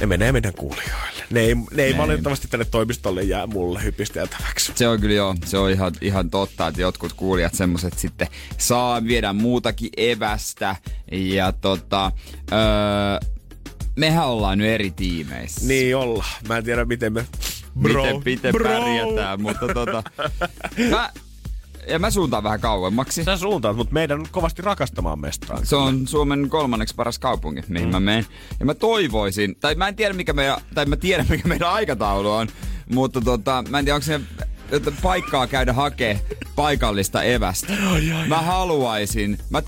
ne menee meidän kuulijoille. Ne ei, ne ei valitettavasti tänne toimistolle jää mulle hypisteltäväksi. Se on kyllä joo, se on ihan, ihan totta, että jotkut kuulijat semmoset sitten saa viedä muutakin evästä. Ja tota, öö, mehän ollaan nyt eri tiimeissä. Niin olla. Mä en tiedä, miten me... Bro, miten, miten bro. pärjätään, mutta tota... Mä, ja mä suuntaan vähän kauemmaksi. Sä suuntaat, mutta meidän on kovasti rakastamaan mestaa. Se on Suomen kolmanneksi paras kaupunki, mihin mm. mä menen. Ja mä toivoisin, tai mä en tiedä mikä meidän, tai mä tiedän mikä meidän aikataulu on, mutta tota, mä en tiedä onko se paikkaa käydä hakee paikallista evästä. Mä haluaisin, mä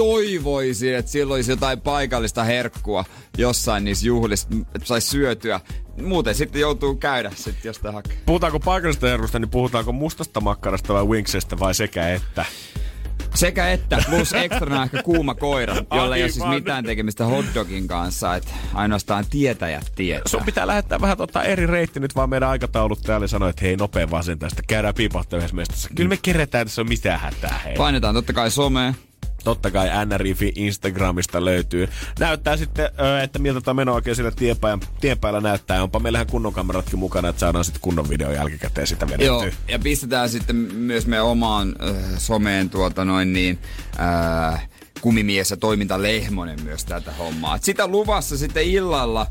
toivoisin, että sillä olisi jotain paikallista herkkua jossain niissä juhlissa, että saisi syötyä. Muuten sitten joutuu käydä sitten jostain hakea. Puhutaanko paikallisesta herrusta, niin puhutaanko mustasta makkarasta vai winksestä vai sekä että? Sekä että, plus ekstrana ehkä kuuma koira, jolla ei ole siis mitään tekemistä hotdogin kanssa, että ainoastaan tietäjät tietää. Sun pitää lähettää vähän tota eri reitti nyt vaan meidän aikataulut täällä ja sanoa, että hei nopea vasen tästä, käydään piipahtaa yhdessä mestassa. Kyllä me keretään, tässä on mitään hätää hei. Painetaan totta kai someen. Totta kai NRIFI Instagramista löytyy. Näyttää sitten, että miltä tämä meno oikein siellä tienpäällä näyttää. Onpa meillähän kunnon kameratkin mukana, että saadaan sitten kunnon video jälkikäteen sitä vedettyä. Joo, ja pistetään sitten myös meidän omaan äh, someen tuota noin niin, äh, kumimies ja toiminta Lehmonen myös tätä hommaa. Et sitä luvassa sitten illalla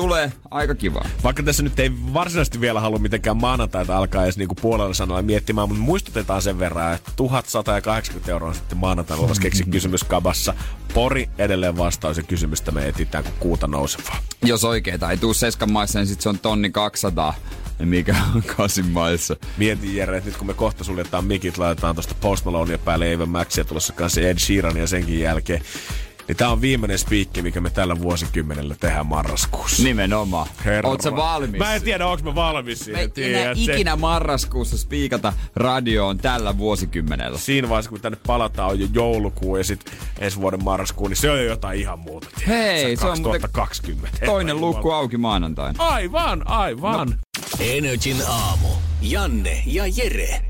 tulee aika kiva. Vaikka tässä nyt ei varsinaisesti vielä halua mitenkään maanantaita alkaa edes niinku puolella sanalla miettimään, mutta muistutetaan sen verran, että 1180 euroa sitten maanantaina luvassa keksi kysymys kabassa. Pori edelleen vastaus ja kysymystä me etsitään kuin kuuta nousevaa. Jos oikeeta ei tuu seskan maissa, niin sitten se on tonni 200, mikä on kasin maissa. Mietin Jere, että nyt kun me kohta suljetaan mikit, laitetaan tosta Post Malonea päälle Eva Maxia tulossa kanssa Ed Sheeran ja senkin jälkeen. Niin tää on viimeinen spiikki, mikä me tällä vuosikymmenellä tehdään marraskuussa. Nimenomaan. Herra. Oot sä valmis? Mä en tiedä, onko mä valmis Me siihen. ei enää tiedät se. ikinä marraskuussa spiikata radioon tällä vuosikymmenellä. Siinä vaiheessa, kun tänne palataan, on jo joulukuu ja sitten ensi vuoden marraskuu, niin se on jo jotain ihan muuta. tiedät Hei, sä, se on muuten 2020. Toinen Jumala. auki maanantaina. Aivan, aivan. Energin aamu. Janne ja Jere.